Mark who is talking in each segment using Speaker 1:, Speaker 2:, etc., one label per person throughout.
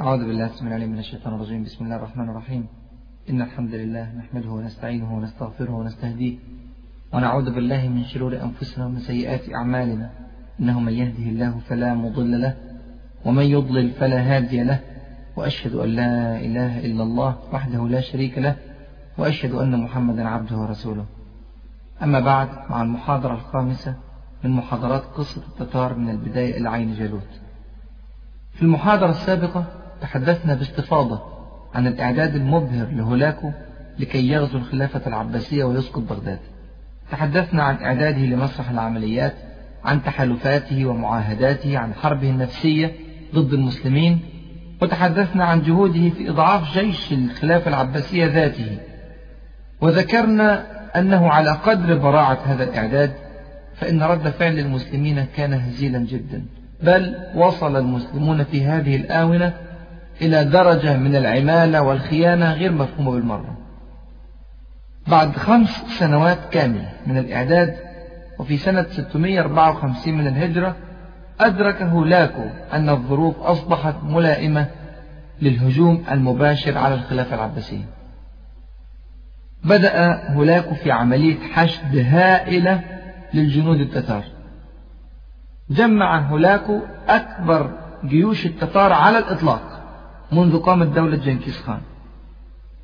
Speaker 1: أعوذ بالله السميع العليم من الشيطان الرجيم. بسم الله الرحمن الرحيم. إن الحمد لله نحمده ونستعينه ونستغفره ونستهديه ونعوذ بالله من شرور أنفسنا ومن سيئات أعمالنا. إنه من يهده الله فلا مضل له ومن يضلل فلا هادي له. وأشهد أن لا إله إلا الله وحده لا شريك له وأشهد أن محمدا عبده ورسوله. أما بعد مع المحاضرة الخامسة من محاضرات قصة التتار من البداية إلى عين جالوت. في المحاضرة السابقة تحدثنا باستفاضة عن الإعداد المبهر لهولاكو لكي يغزو الخلافة العباسية ويسقط بغداد. تحدثنا عن إعداده لمسرح العمليات عن تحالفاته ومعاهداته عن حربه النفسية ضد المسلمين وتحدثنا عن جهوده في إضعاف جيش الخلافة العباسية ذاته. وذكرنا أنه على قدر براعة هذا الإعداد فإن رد فعل المسلمين كان هزيلا جدا. بل وصل المسلمون في هذه الآونة إلى درجة من العمالة والخيانة غير مفهومة بالمرة. بعد خمس سنوات كاملة من الإعداد وفي سنة 654 من الهجرة أدرك هولاكو أن الظروف أصبحت ملائمة للهجوم المباشر على الخلافة العباسية. بدأ هولاكو في عملية حشد هائلة للجنود التتار. جمع هولاكو أكبر جيوش التتار على الإطلاق. منذ قامت دولة جنكيز خان.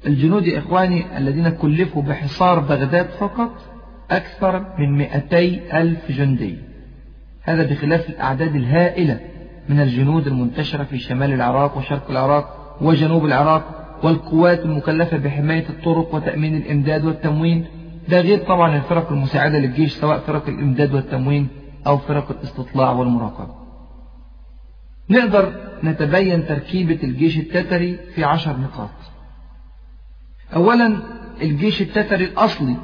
Speaker 1: الجنود يا إخواني الذين كلفوا بحصار بغداد فقط أكثر من 200 ألف جندي. هذا بخلاف الأعداد الهائلة من الجنود المنتشرة في شمال العراق وشرق العراق وجنوب العراق والقوات المكلفة بحماية الطرق وتأمين الإمداد والتموين. ده غير طبعا الفرق المساعدة للجيش سواء فرق الإمداد والتموين أو فرق الاستطلاع والمراقبة. نقدر نتبين تركيبة الجيش التتري في عشر نقاط. أولا الجيش التتري الأصلي.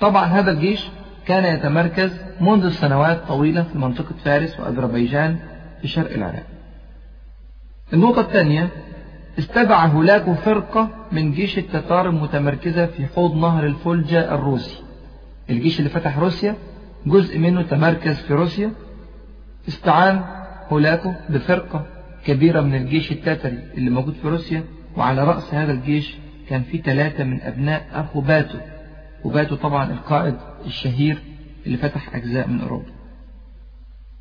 Speaker 1: طبعا هذا الجيش كان يتمركز منذ سنوات طويلة في منطقة فارس وأذربيجان في شرق العراق. النقطة الثانية استدعى هولاكو فرقة من جيش التتار المتمركزة في حوض نهر الفولجا الروسي. الجيش اللي فتح روسيا جزء منه تمركز في روسيا. استعان هولاكو بفرقة كبيرة من الجيش التتري اللي موجود في روسيا وعلى رأس هذا الجيش كان في ثلاثة من أبناء أخو باتو. وباتو طبعا القائد الشهير اللي فتح أجزاء من أوروبا.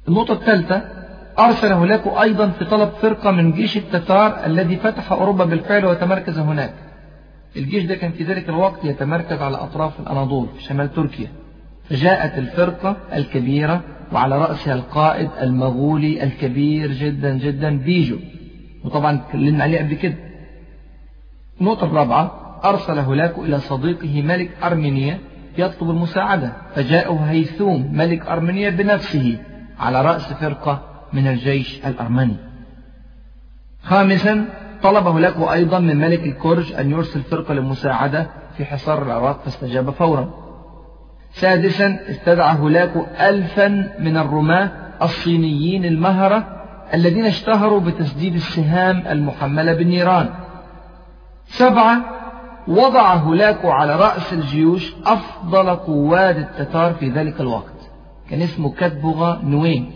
Speaker 1: النقطة الثالثة أرسل هولاكو أيضا في طلب فرقة من جيش التتار الذي فتح أوروبا بالفعل وتمركز هناك. الجيش ده كان في ذلك الوقت يتمركز على أطراف الأناضول في شمال تركيا. فجاءت الفرقة الكبيرة وعلى رأسها القائد المغولي الكبير جدا جدا بيجو. وطبعا تكلمنا عليه قبل كده. النقطة الرابعة أرسل هولاكو إلى صديقه ملك أرمينيا يطلب المساعدة. فجاءه هيثوم ملك أرمينيا بنفسه على رأس فرقة من الجيش الأرمني. خامسا طلب هولاكو أيضا من ملك الكرج أن يرسل فرقة للمساعدة في حصار العراق فاستجاب فورا. سادسا استدعى هولاكو ألفا من الرماة الصينيين المهرة الذين اشتهروا بتسديد السهام المحملة بالنيران. سبعة وضع هولاكو على رأس الجيوش أفضل قوات التتار في ذلك الوقت كان اسمه كتبغة نوين.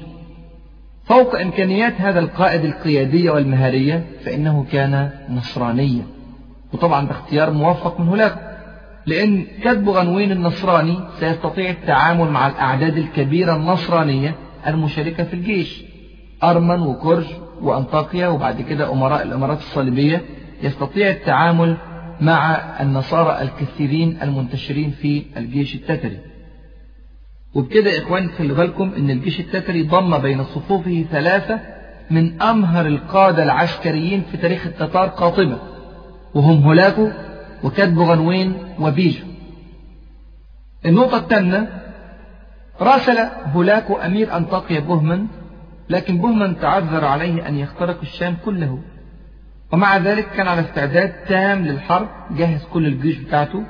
Speaker 1: فوق إمكانيات هذا القائد القيادية والمهارية فإنه كان نصرانيا وطبعا باختيار موفق من هولاكو لأن كتب غنوين النصراني سيستطيع التعامل مع الأعداد الكبيرة النصرانية المشاركة في الجيش. أرمن وكرج وأنطاكيا وبعد كده أمراء الإمارات الصليبية يستطيع التعامل مع النصارى الكثيرين المنتشرين في الجيش التتري. وبكده إخواني خلي بالكم إن الجيش التتري ضم بين صفوفه ثلاثة من أمهر القادة العسكريين في تاريخ التتار قاطبة وهم هولاكو وكتب غنوين وبيجو. النقطة الثامنة راسل هولاكو أمير أنطاكيا بوهمن لكن بوهمن تعذر عليه أن يخترق الشام كله. ومع ذلك كان على استعداد تام للحرب جهز كل الجيوش بتاعته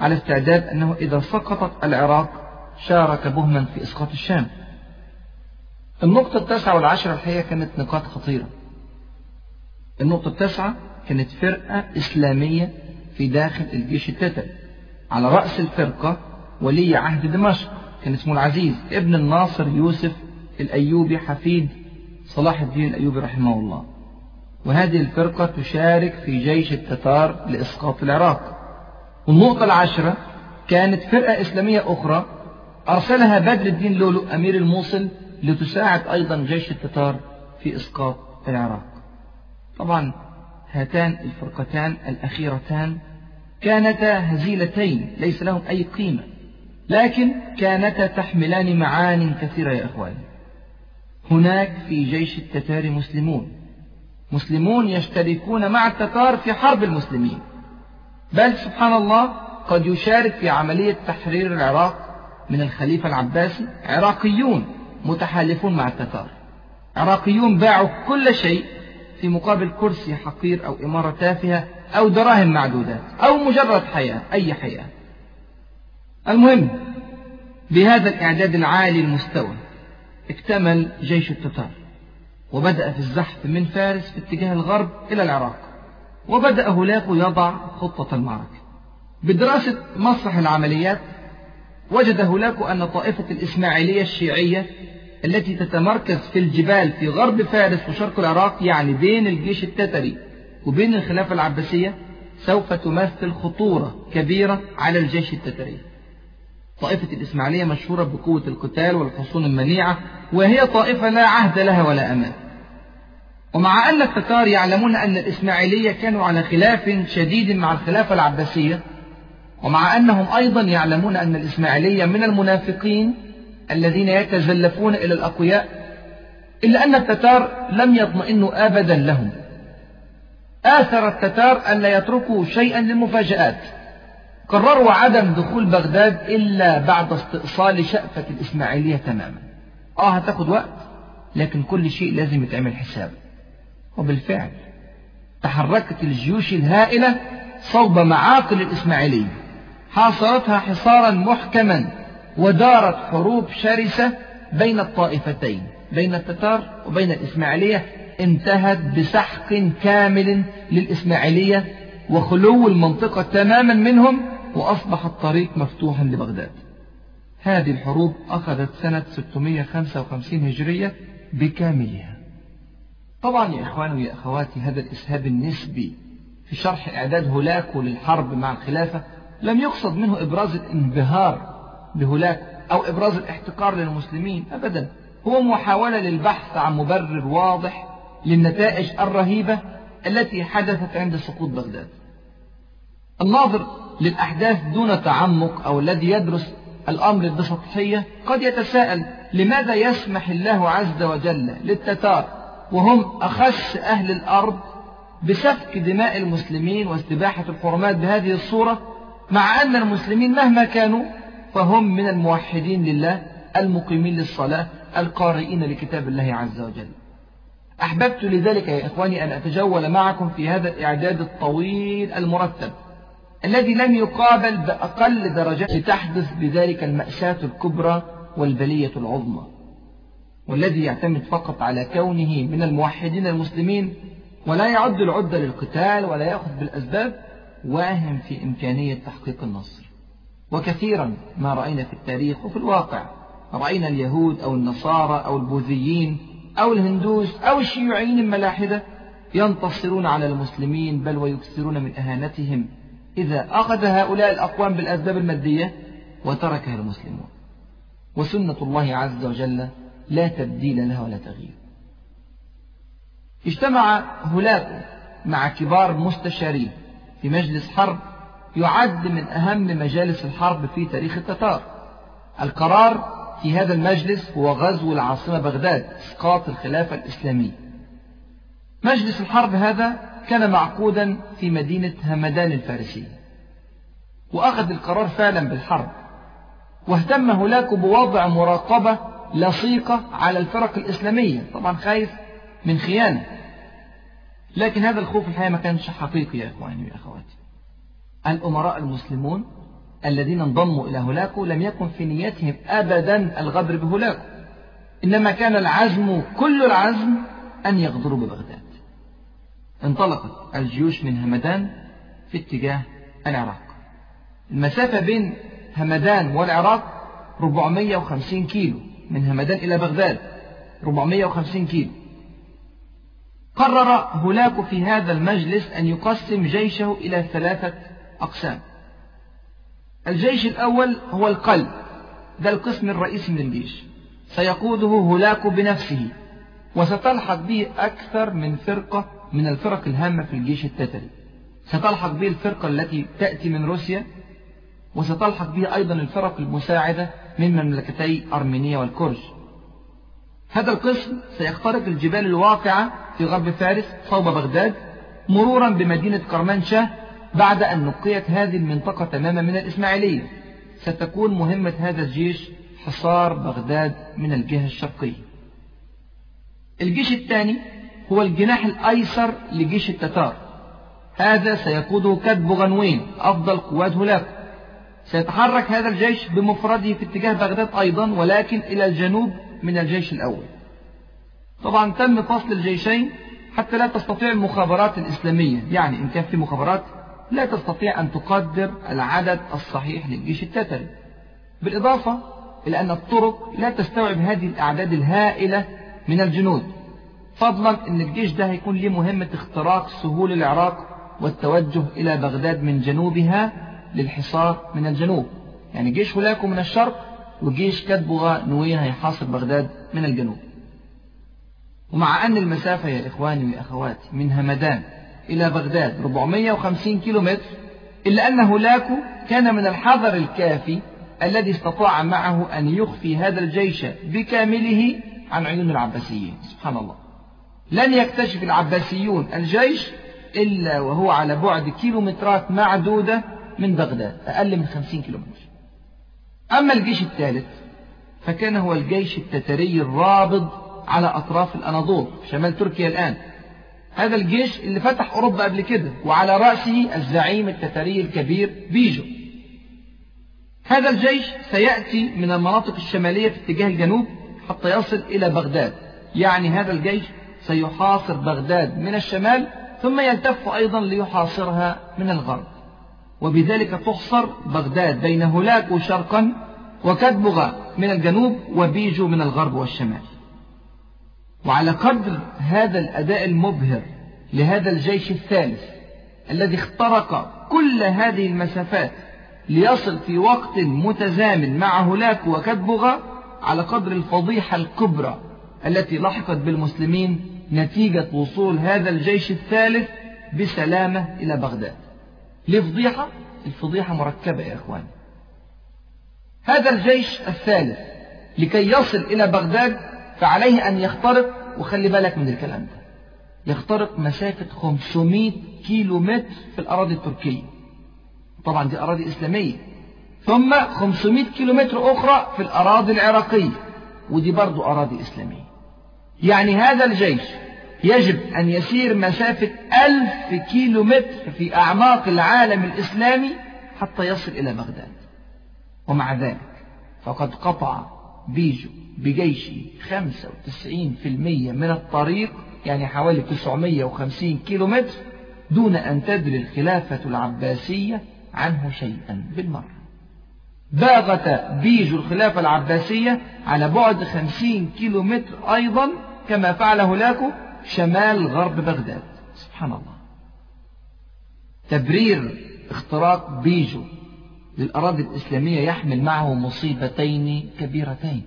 Speaker 1: على استعداد أنه إذا سقطت العراق شارك بوهمن في إسقاط الشام. النقطة التاسعة والعشرة الحقيقة كانت نقاط خطيرة. النقطة التاسعة كانت فرقة إسلامية في داخل الجيش التتري على رأس الفرقة ولي عهد دمشق كان اسمه العزيز ابن الناصر يوسف الأيوبي حفيد صلاح الدين الأيوبي رحمه الله. وهذه الفرقة تشارك في جيش التتار لإسقاط العراق. والنقطة العاشرة كانت فرقة إسلامية أخرى أرسلها بدر الدين لولو أمير الموصل لتساعد أيضا جيش التتار في إسقاط العراق. طبعا هاتان الفرقتان الأخيرتان كانتا هزيلتين ليس لهم أي قيمة. لكن كانتا تحملان معان كثيرة يا إخواني هناك في جيش التتار مسلمون. مسلمون يشتركون مع التتار في حرب المسلمين. بل سبحان الله قد يشارك في عملية تحرير العراق من الخليفة العباسي عراقيون متحالفون مع التتار. عراقيون باعوا كل شيء في مقابل كرسي حقير أو إمارة تافهة أو دراهم معدودات أو مجرد حياة أي حياة. المهم بهذا الإعداد العالي المستوى اكتمل جيش التتار وبدأ في الزحف من فارس في اتجاه الغرب إلى العراق وبدأ هولاكو يضع خطة المعركة. بدراسة مسرح العمليات وجد هولاكو أن طائفة الإسماعيلية الشيعية التي تتمركز في الجبال في غرب فارس وشرق العراق يعني بين الجيش التتري وبين الخلافة العباسية سوف تمثل خطورة كبيرة على الجيش التتري. طائفة الإسماعيلية مشهورة بقوة القتال والحصون المنيعة وهي طائفة لا عهد لها ولا أمان. ومع أن التتار يعلمون أن الإسماعيلية كانوا على خلاف شديد مع الخلافة العباسية ومع أنهم أيضا يعلمون أن الإسماعيلية من المنافقين الذين يتزلفون إلى الأقوياء إلا أن التتار لم يطمئنوا أبدا لهم. آثر التتار أن لا يتركوا شيئا للمفاجآت. قرروا عدم دخول بغداد إلا بعد استئصال شأفة الإسماعيلية تماما. آه هتاخد وقت لكن كل شيء لازم يتعمل حساب. وبالفعل تحركت الجيوش الهائلة صوب معاقل الإسماعيلية حاصرتها حصارا محكما. ودارت حروب شرسة بين الطائفتين بين التتار وبين الإسماعيلية انتهت بسحق كامل للإسماعيلية وخلو المنطقة تماما منهم وأصبح الطريق مفتوحا لبغداد. هذه الحروب أخذت سنة 655 هجرية بكاملها. طبعا يا إخواني ويا أخواتي هذا الإسهاب النسبي في شرح إعداد هولاكو للحرب مع الخلافة لم يقصد منه إبراز الانبهار بهولاكو أو إبراز الاحتقار للمسلمين أبدا. هو محاولة للبحث عن مبرر واضح للنتائج الرهيبة التي حدثت عند سقوط بغداد. الناظر للأحداث دون تعمق أو الذي يدرس الأمر بسطحية قد يتساءل لماذا يسمح الله عز وجل للتتار وهم أخس أهل الأرض بسفك دماء المسلمين واستباحة الحرمات بهذه الصورة مع أن المسلمين مهما كانوا فهم من الموحدين لله المقيمين للصلاة القارئين لكتاب الله عز وجل. أحببت لذلك يا إخواني أن أتجول معكم في هذا الإعداد الطويل المرتب الذي لم يقابل بأقل درجات لتحدث بذلك المأساة الكبرى والبلية العظمى والذي يعتمد فقط على كونه من الموحدين المسلمين ولا يعد العدة للقتال ولا يأخذ بالأسباب واهم في إمكانية تحقيق النصر. وكثيرا ما رأينا في التاريخ وفي الواقع. رأينا اليهود أو النصارى أو البوذيين أو الهندوس أو الشيوعيين الملاحدة ينتصرون على المسلمين بل ويكثرون من أهانتهم إذا أخذ هؤلاء الأقوام بالأسباب المادية وتركها المسلمون. وسنة الله عز وجل لا تبديل لها ولا تغيير. اجتمع هولاكو مع كبار مستشارين في مجلس حرب يعد من أهم مجالس الحرب في تاريخ التتار القرار في هذا المجلس هو غزو العاصمة بغداد إسقاط الخلافة الإسلامية. مجلس الحرب هذا كان معقودا في مدينة همدان الفارسية وأخذ القرار فعلا بالحرب. واهتم هناك بوضع مراقبة لصيقة على الفرق الإسلامية. طبعا خايف من خيانة. لكن هذا الخوف الحقيقة ما كانش حقيقي يا إخواني وأخواتي. الأمراء المسلمون الذين انضموا إلى هولاكو لم يكن في نيتهم أبدا الغدر بهولاكو إنما كان العزم كل العزم أن يغدروا ببغداد. انطلقت الجيوش من همدان في اتجاه العراق. المسافة بين همدان والعراق 450 كيلو من همدان إلى بغداد 450 كيلو. قرر هولاكو في هذا المجلس أن يقسم جيشه إلى ثلاثة أقسام. الجيش الأول هو القلب ده القسم الرئيسي من الجيش. سيقوده هولاكو بنفسه وستلحق به أكثر من فرقة من الفرق الهامة في الجيش التتري. ستلحق به الفرقة التي تأتي من روسيا وستلحق به أيضا الفرق المساعدة من مملكتي أرمينيا والكرج هذا القسم سيخترق الجبال الواقعة في غرب فارس صوب بغداد مرورا بمدينة كرمانشاه بعد أن نقيت هذه المنطقة تماما من الإسماعيلية. ستكون مهمة هذا الجيش حصار بغداد من الجهة الشرقية. الجيش الثاني هو الجناح الأيسر لجيش التتار. هذا سيقوده كتب غنوين أفضل قوات هولاكو سيتحرك هذا الجيش بمفرده في اتجاه بغداد أيضا ولكن إلى الجنوب من الجيش الأول. طبعا تم فصل الجيشين حتى لا تستطيع المخابرات الإسلامية يعني إن كان في مخابرات لا تستطيع أن تقدر العدد الصحيح للجيش التتري. بالإضافة إلى أن الطرق لا تستوعب هذه الأعداد الهائلة من الجنود. فضلا أن الجيش ده هيكون له مهمة اختراق سهول العراق والتوجه إلى بغداد من جنوبها للحصار من الجنوب. يعني جيش هولاكو من الشرق وجيش كتبغة نوية هيحاصر بغداد من الجنوب. ومع أن المسافة يا إخواني وأخواتي من همدان إلى بغداد 450 كيلو متر إلا أن هولاكو كان من الحذر الكافي الذي استطاع معه أن يخفي هذا الجيش بكامله عن عيون العباسيين. سبحان الله. لن يكتشف العباسيون الجيش إلا وهو على بعد كيلومترات معدودة من بغداد أقل من خمسين كيلومتر. أما الجيش الثالث فكان هو الجيش التتري الرابض على أطراف الأناضول شمال تركيا الآن. هذا الجيش اللي فتح أوروبا قبل كده وعلى رأسه الزعيم التتري الكبير بيجو. هذا الجيش سيأتي من المناطق الشمالية في اتجاه الجنوب حتى يصل إلى بغداد. يعني هذا الجيش سيحاصر بغداد من الشمال ثم يلتف أيضا ليحاصرها من الغرب. وبذلك تحصر بغداد بين هولاكو شرقا وكدبغة من الجنوب وبيجو من الغرب والشمال. وعلى قدر هذا الأداء المبهر لهذا الجيش الثالث الذي اخترق كل هذه المسافات ليصل في وقت متزامن مع هولاكو وكدبغة على قدر الفضيحة الكبرى التي لحقت بالمسلمين نتيجة وصول هذا الجيش الثالث بسلامة إلى بغداد. لفضيحة؟ الفضيحة مركبة يا إخواني هذا الجيش الثالث لكي يصل إلى بغداد فعليه أن يخترق وخلي بالك من الكلام ده. يخترق مسافة 500 كيلو متر في الأراضي التركية. طبعا دي أراضي إسلامية. ثم 500 كيلو متر أخرى في الأراضي العراقية. ودي برضو أراضي إسلامية. يعني هذا الجيش يجب أن يسير مسافة ألف كيلو متر في أعماق العالم الإسلامي حتى يصل إلى بغداد. ومع ذلك فقد قطع بيجو بجيشه 95% من الطريق يعني حوالي 950 كيلو متر دون أن تدري الخلافة العباسية عنه شيئا بالمرة. باغت بيجو الخلافة العباسية على بعد 50 كيلو متر أيضا كما فعل هولاكو شمال غرب بغداد. سبحان الله. تبرير اختراق بيجو. للأراضي الإسلامية يحمل معه مصيبتين كبيرتين.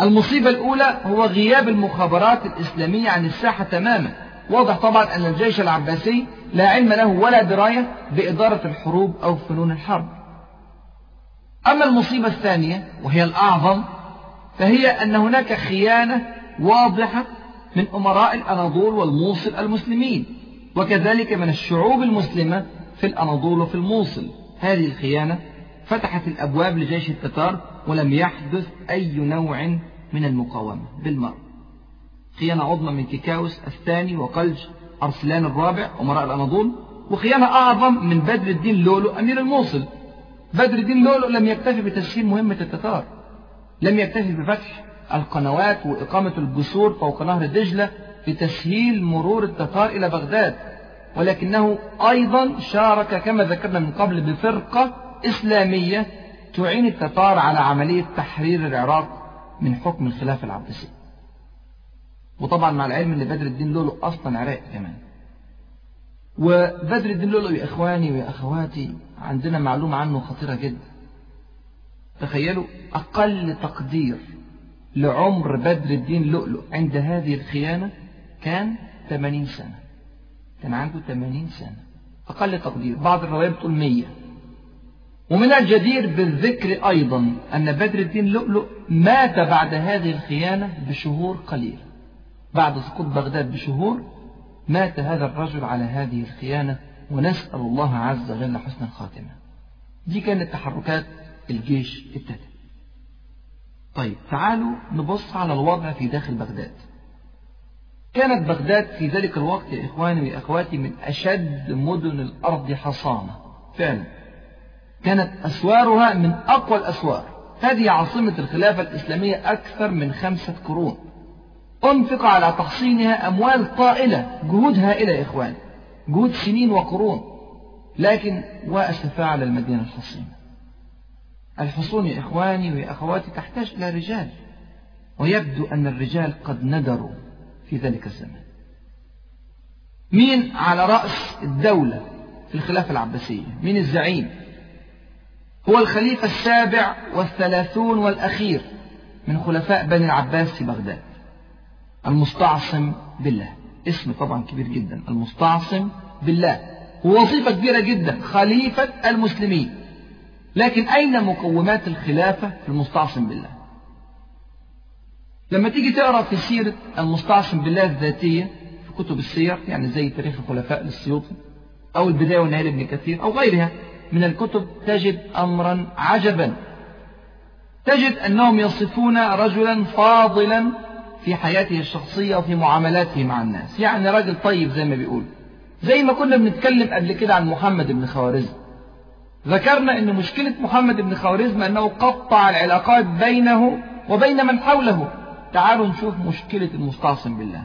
Speaker 1: المصيبة الأولى هو غياب المخابرات الإسلامية عن الساحة تماما. واضح طبعا أن الجيش العباسي لا علم له ولا دراية بإدارة الحروب أو فنون الحرب. أما المصيبة الثانية وهي الأعظم فهي أن هناك خيانة واضحة من أمراء الأناضول والموصل المسلمين وكذلك من الشعوب المسلمة في الأناضول وفي الموصل. هذه الخيانة فتحت الأبواب لجيش التتار ولم يحدث أي نوع من المقاومة. بالمرة. خيانة عظمى من كيكاوس الثاني وقلج أرسلان الرابع أمراء الأناضول وخيانة أعظم من بدر الدين لولو أمير الموصل. بدر الدين لولو لم يكتفي بتسهيل مهمة التتار لم يكتفي بفتح القنوات وإقامة الجسور فوق نهر دجلة لتسهيل مرور التتار إلى بغداد. ولكنه أيضا شارك كما ذكرنا من قبل بفرقة إسلامية تعين التتار على عملية تحرير العراق من حكم الخلافة العباسية وطبعا مع العلم إن بدر الدين لولو أصلا عراق كمان. وبدر الدين لولو يا إخواني ويا أخواتي عندنا معلومة عنه خطيرة جدا. تخيلوا أقل تقدير لعمر بدر الدين لؤلؤ عند هذه الخيانة كان 80 سنة. كان عنده 80 سنة أقل تقدير. بعض الروايات بتقول 100 ومن الجدير بالذكر أيضا أن بدر الدين لؤلؤ مات بعد هذه الخيانة بشهور قليلة بعد سقوط بغداد بشهور مات هذا الرجل على هذه الخيانة ونسأل الله عز وجل حسن الخاتمة. دي كانت تحركات الجيش التتر طيب تعالوا نبص على الوضع في داخل بغداد. كانت بغداد في ذلك الوقت يا إخواني وأخواتي من أشد مدن الأرض حصانة فعلا. كانت أسوارها من أقوى الأسوار. هذه عاصمة الخلافة الإسلامية أكثر من خمسة قرون. أنفق على تحصينها أموال طائلة جهود هائلة يا إخواني جهود سنين وقرون. لكن وأسفا على المدينة الحصينة. الحصون يا إخواني وأخواتي تحتاج إلى رجال. ويبدو أن الرجال قد ندروا في ذلك الزمان. مين على رأس الدولة في الخلافة العباسية؟ مين الزعيم؟ هو الخليفة السابع والثلاثون والأخير من خلفاء بني العباس في بغداد المستعصم بالله. اسم طبعا كبير جدا المستعصم بالله. ووظيفة كبيرة جدا خليفة المسلمين. لكن أين مقومات الخلافة في المستعصم بالله؟ لما تيجي تقرأ في سيرة المستعصم بالله الذاتية في كتب السير يعني زي تاريخ الخلفاء للسيوطي أو البداية والنهاية لابن كثير أو غيرها من الكتب تجد أمرا عجبا. تجد أنهم يصفون رجلا فاضلا في حياته الشخصية وفي معاملاته مع الناس. يعني راجل طيب زي ما بيقول. زي ما كنا بنتكلم قبل كده عن محمد بن خوارزم. ذكرنا أن مشكلة محمد بن خوارزم أنه قطع العلاقات بينه وبين من حوله. تعالوا نشوف مشكلة المستعصم بالله.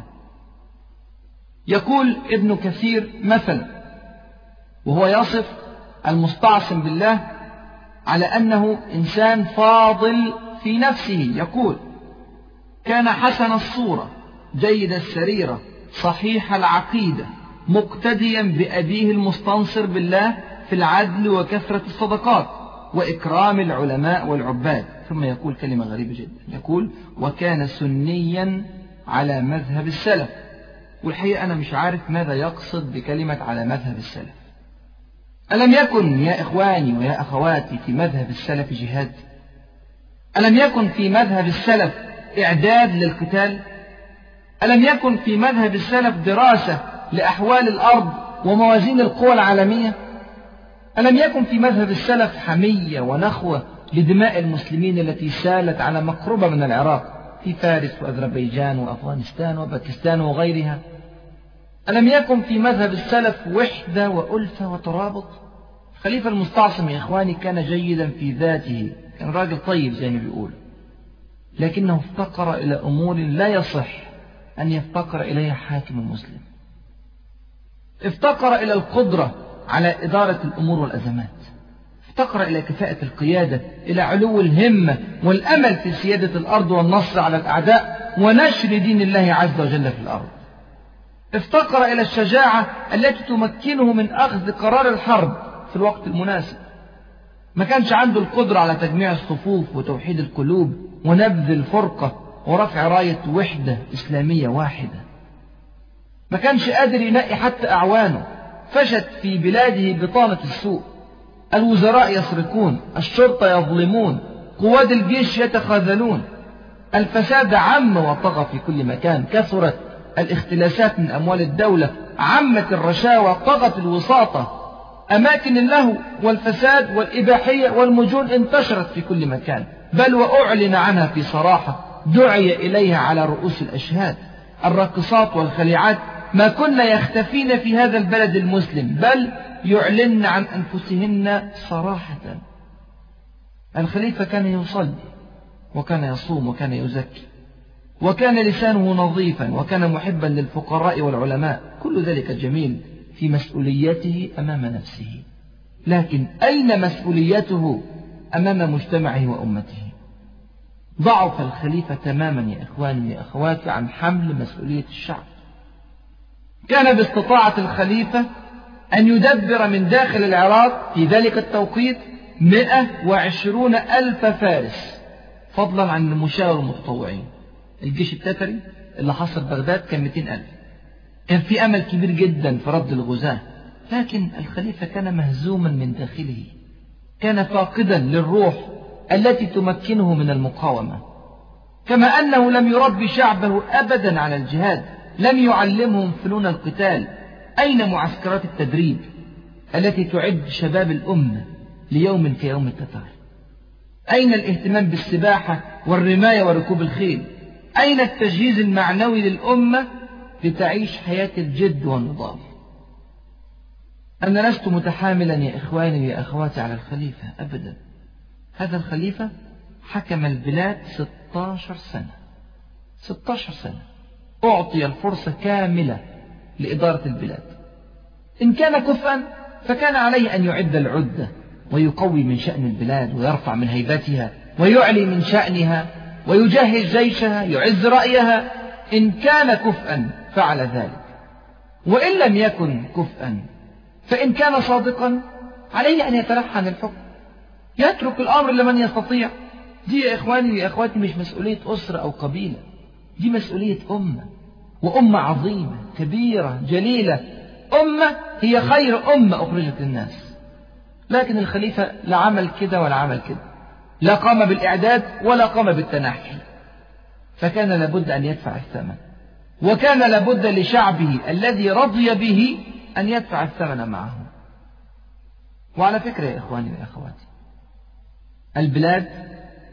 Speaker 1: يقول ابن كثير مثلا وهو يصف المستعصم بالله على أنه إنسان فاضل في نفسه. يقول كان حسن الصورة جيد السريرة صحيح العقيدة مقتديا بأبيه المستنصر بالله في العدل وكثرة الصدقات وإكرام العلماء والعباد. ثم يقول كلمة غريبة جدا. يقول وكان سنيا على مذهب السلف. والحقيقة أنا مش عارف ماذا يقصد بكلمة على مذهب السلف. ألم يكن يا إخواني ويا أخواتي في مذهب السلف جهاد؟ ألم يكن في مذهب السلف إعداد للقتال؟ ألم يكن في مذهب السلف دراسة لأحوال الأرض وموازين القوى العالمية؟ ألم يكن في مذهب السلف حمية ونخوة لدماء المسلمين التي سالت على مقربة من العراق في فارس وأذربيجان وأفغانستان وباكستان وغيرها. ألم يكن في مذهب السلف وحدة وألفة وترابط؟ خليفة المستعصم يا إخواني كان جيدا في ذاته. كان راجل طيب زي ما بيقول. لكنه افتقر إلى أمور لا يصح أن يفتقر إليها حاكم مسلم. افتقر إلى القدرة على إدارة الأمور والأزمات. افتقر إلى كفاءة القيادة إلى علو الهمة والأمل في سيادة الأرض والنصر على الأعداء ونشر دين الله عز وجل في الأرض. افتقر إلى الشجاعة التي تمكنه من أخذ قرار الحرب في الوقت المناسب. ما كانش عنده القدرة على تجميع الصفوف وتوحيد القلوب ونبذ الفرقة ورفع راية وحدة إسلامية واحدة. ما كانش قادر ينقي حتى أعوانه. فشت في بلاده بطانة السوء الوزراء يسرقون الشرطة يظلمون قواد الجيش يتخاذلون. الفساد عم وطغى في كل مكان كثرت الاختلاسات من أموال الدولة عمت الرشاوى طغت الوساطة. أماكن اللهو والفساد والإباحية والمجون انتشرت في كل مكان. بل وأعلن عنها في صراحة دعي إليها على رؤوس الأشهاد. الراقصات والخليعات ما كن يختفين في هذا البلد المسلم بل يعلن عن أنفسهن صراحة. الخليفة كان يصلي وكان يصوم وكان يزكي وكان لسانه نظيفا وكان محبا للفقراء والعلماء. كل ذلك جميل في مسؤوليته أمام نفسه. لكن أين مسؤوليته أمام مجتمعه وأمته؟ ضعف الخليفة تماما يا إخواني يا أخواتي عن حمل مسؤولية الشعب. كان باستطاعة الخليفة أن يدبر من داخل العراق في ذلك التوقيت مئة وعشرون ألف فارس فضلا عن المشاور المتطوعين الجيش التتري اللي حصر بغداد كان 200 ألف. كان في أمل كبير جدا في رد الغزاة لكن الخليفة كان مهزوما من داخله. كان فاقدا للروح التي تمكنه من المقاومة. كما أنه لم يربي شعبه أبدا على الجهاد لم يعلمهم فنون القتال. أين معسكرات التدريب التي تعد شباب الأمة ليوم كيوم التتار أين الاهتمام بالسباحة والرماية وركوب الخيل؟ أين التجهيز المعنوي للأمة لتعيش حياة الجد والنضال أنا لست متحاملا يا إخواني يا أخواتي على الخليفة أبدا. هذا الخليفة حكم البلاد 16 سنة. 16 سنة. أعطي الفرصة كاملة لإدارة البلاد. إن كان كفءا فكان عليه أن يعد العدة ويقوي من شأن البلاد ويرفع من هيبتها ويعلي من شأنها ويجهز جيشها يعز رأيها. إن كان كفءا فعل ذلك. وإن لم يكن كفءا فإن كان صادقا عليه أن يتلحن الحكم. يترك الأمر لمن يستطيع. دي يا إخواني يا أخواتي مش مسؤولية أسرة أو قبيلة. دي مسؤولية أمة. وأمة عظيمة كبيرة جليلة. أمة هي خير أمة أخرجت للناس. لكن الخليفة لا عمل كده ولا عمل كده. لا قام بالإعداد ولا قام بالتنحي. فكان لابد أن يدفع الثمن. وكان لابد لشعبه الذي رضي به أن يدفع الثمن معه. وعلى فكرة يا إخواني وأخواتي البلاد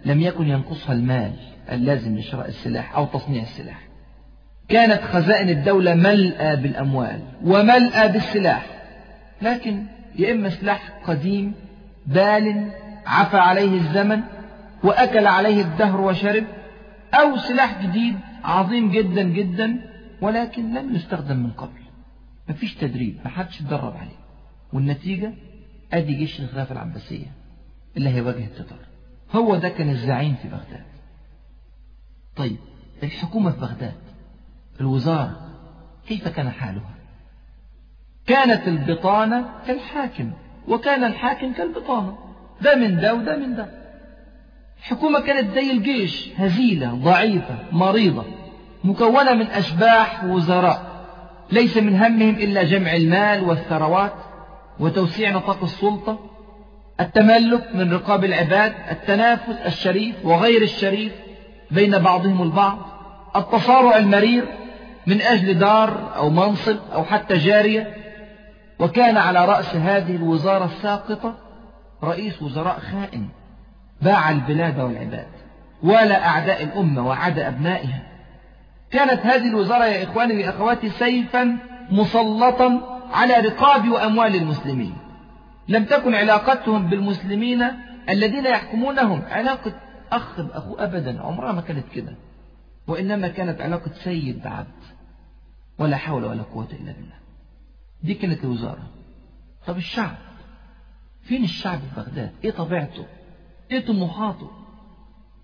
Speaker 1: لم يكن ينقصها المال. اللازم لشراء السلاح أو تصنيع السلاح. كانت خزائن الدولة ملأى بالأموال وملأى بالسلاح لكن يا إما سلاح قديم بال عفى عليه الزمن وأكل عليه الدهر وشرب أو سلاح جديد عظيم جدا جدا ولكن لم يستخدم من قبل. مفيش تدريب محدش اتدرب عليه. والنتيجة؟ أدي جيش الخلافة العباسية اللي هيواجه التتار. هو ده كان الزعيم في بغداد. طيب الحكومة في بغداد الوزارة كيف كان حالها؟ كانت البطانة كالحاكم وكان الحاكم كالبطانة ده من ده وده من ده. الحكومة كانت زي الجيش هزيلة ضعيفة مريضة مكونة من أشباح وزراء ليس من همهم إلا جمع المال والثروات وتوسيع نطاق السلطة التملك من رقاب العباد التنافس الشريف وغير الشريف بين بعضهم البعض التصارع المرير من أجل دار أو منصب أو حتى جارية وكان على رأس هذه الوزارة الساقطة رئيس وزراء خائن باع البلاد والعباد ولا أعداء الأمة وعدا أبنائها. كانت هذه الوزارة يا إخواني وأخواتي سيفا مسلطا على رقاب وأموال المسلمين. لم تكن علاقتهم بالمسلمين الذين يحكمونهم علاقة أخ بأخوه أبدا عمرها ما كانت كده. وإنما كانت علاقة سيد بعبد ولا حول ولا قوة إلا بالله. دي كانت الوزارة. طب الشعب؟ فين الشعب في بغداد؟ إيه طبيعته؟ إيه طموحاته؟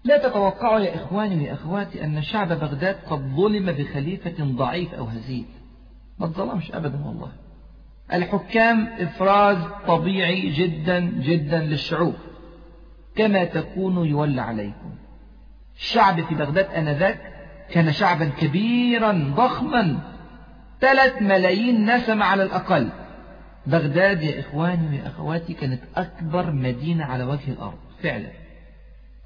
Speaker 1: لا تتوقعوا يا إخواني وأخواتي أن شعب بغداد قد ظلم بخليفة ضعيف أو هزيل. ما اتظلمش أبدا والله. الحكام إفراز طبيعي جدا جدا للشعوب. كما تكون يولى عليكم. الشعب في بغداد آنذاك كان شعبا كبيرا ضخما. ثلاث ملايين نسمة على الأقل. بغداد يا إخواني ويا أخواتي كانت أكبر مدينة على وجه الأرض فعلا.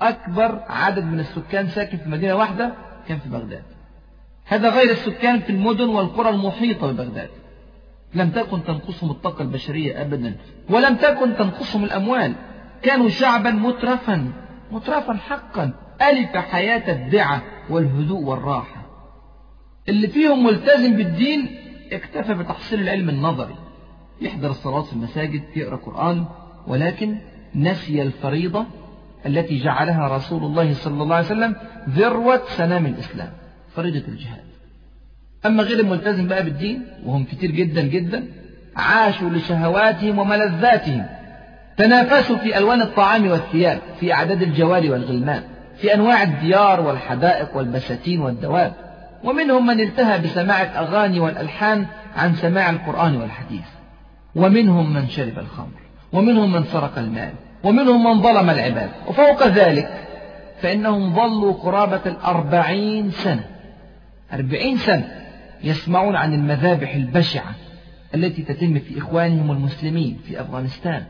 Speaker 1: أكبر عدد من السكان ساكن في مدينة واحدة كان في بغداد. هذا غير السكان في المدن والقرى المحيطة ببغداد. لم تكن تنقصهم الطاقة البشرية أبدا ولم تكن تنقصهم الأموال. كانوا شعبا مترفا مترفا حقا. ألف حياة الدعة والهدوء والراحة. اللي فيهم ملتزم بالدين اكتفى بتحصيل العلم النظري. يحضر الصلاة في المساجد يقرأ قرآن ولكن نسي الفريضة التي جعلها رسول الله صلى الله عليه وسلم ذروة سنام الإسلام فريضة الجهاد. أما غير الملتزم بقى بالدين وهم كتير جدا جدا عاشوا لشهواتهم وملذاتهم. تنافسوا في ألوان الطعام والثياب في أعداد الجوار والغلمان في أنواع الديار والحدائق والبساتين والدواب. ومنهم من انتهى بسماع الأغاني والألحان عن سماع القرآن والحديث. ومنهم من شرب الخمر ومنهم من سرق المال ومنهم من ظلم العباد. وفوق ذلك فإنهم ظلوا قرابة الأربعين سنة. أربعين سنة يسمعون عن المذابح البشعة التي تتم في إخوانهم المسلمين في أفغانستان.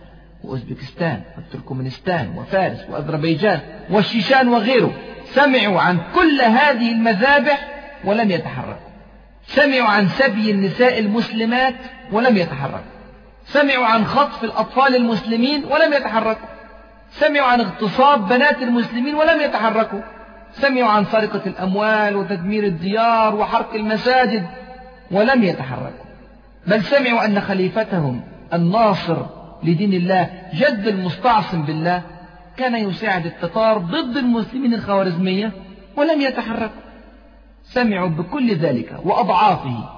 Speaker 1: وأوزبكستان وتركمانستان وفارس وأذربيجان والشيشان وغيره سمعوا عن كل هذه المذابح ولم يتحركوا سمعوا عن سبي النساء المسلمات ولم يتحركوا سمعوا عن خطف الأطفال المسلمين ولم يتحركوا. سمعوا عن اغتصاب بنات المسلمين ولم يتحركوا. سمعوا عن سرقة الأموال وتدمير الديار وحرق المساجد ولم يتحركوا. بل سمعوا أن خليفتهم الناصر لدين الله جد المستعصم بالله كان يساعد التتار ضد المسلمين الخوارزمية ولم يتحركوا سمعوا بكل ذلك وأضعافه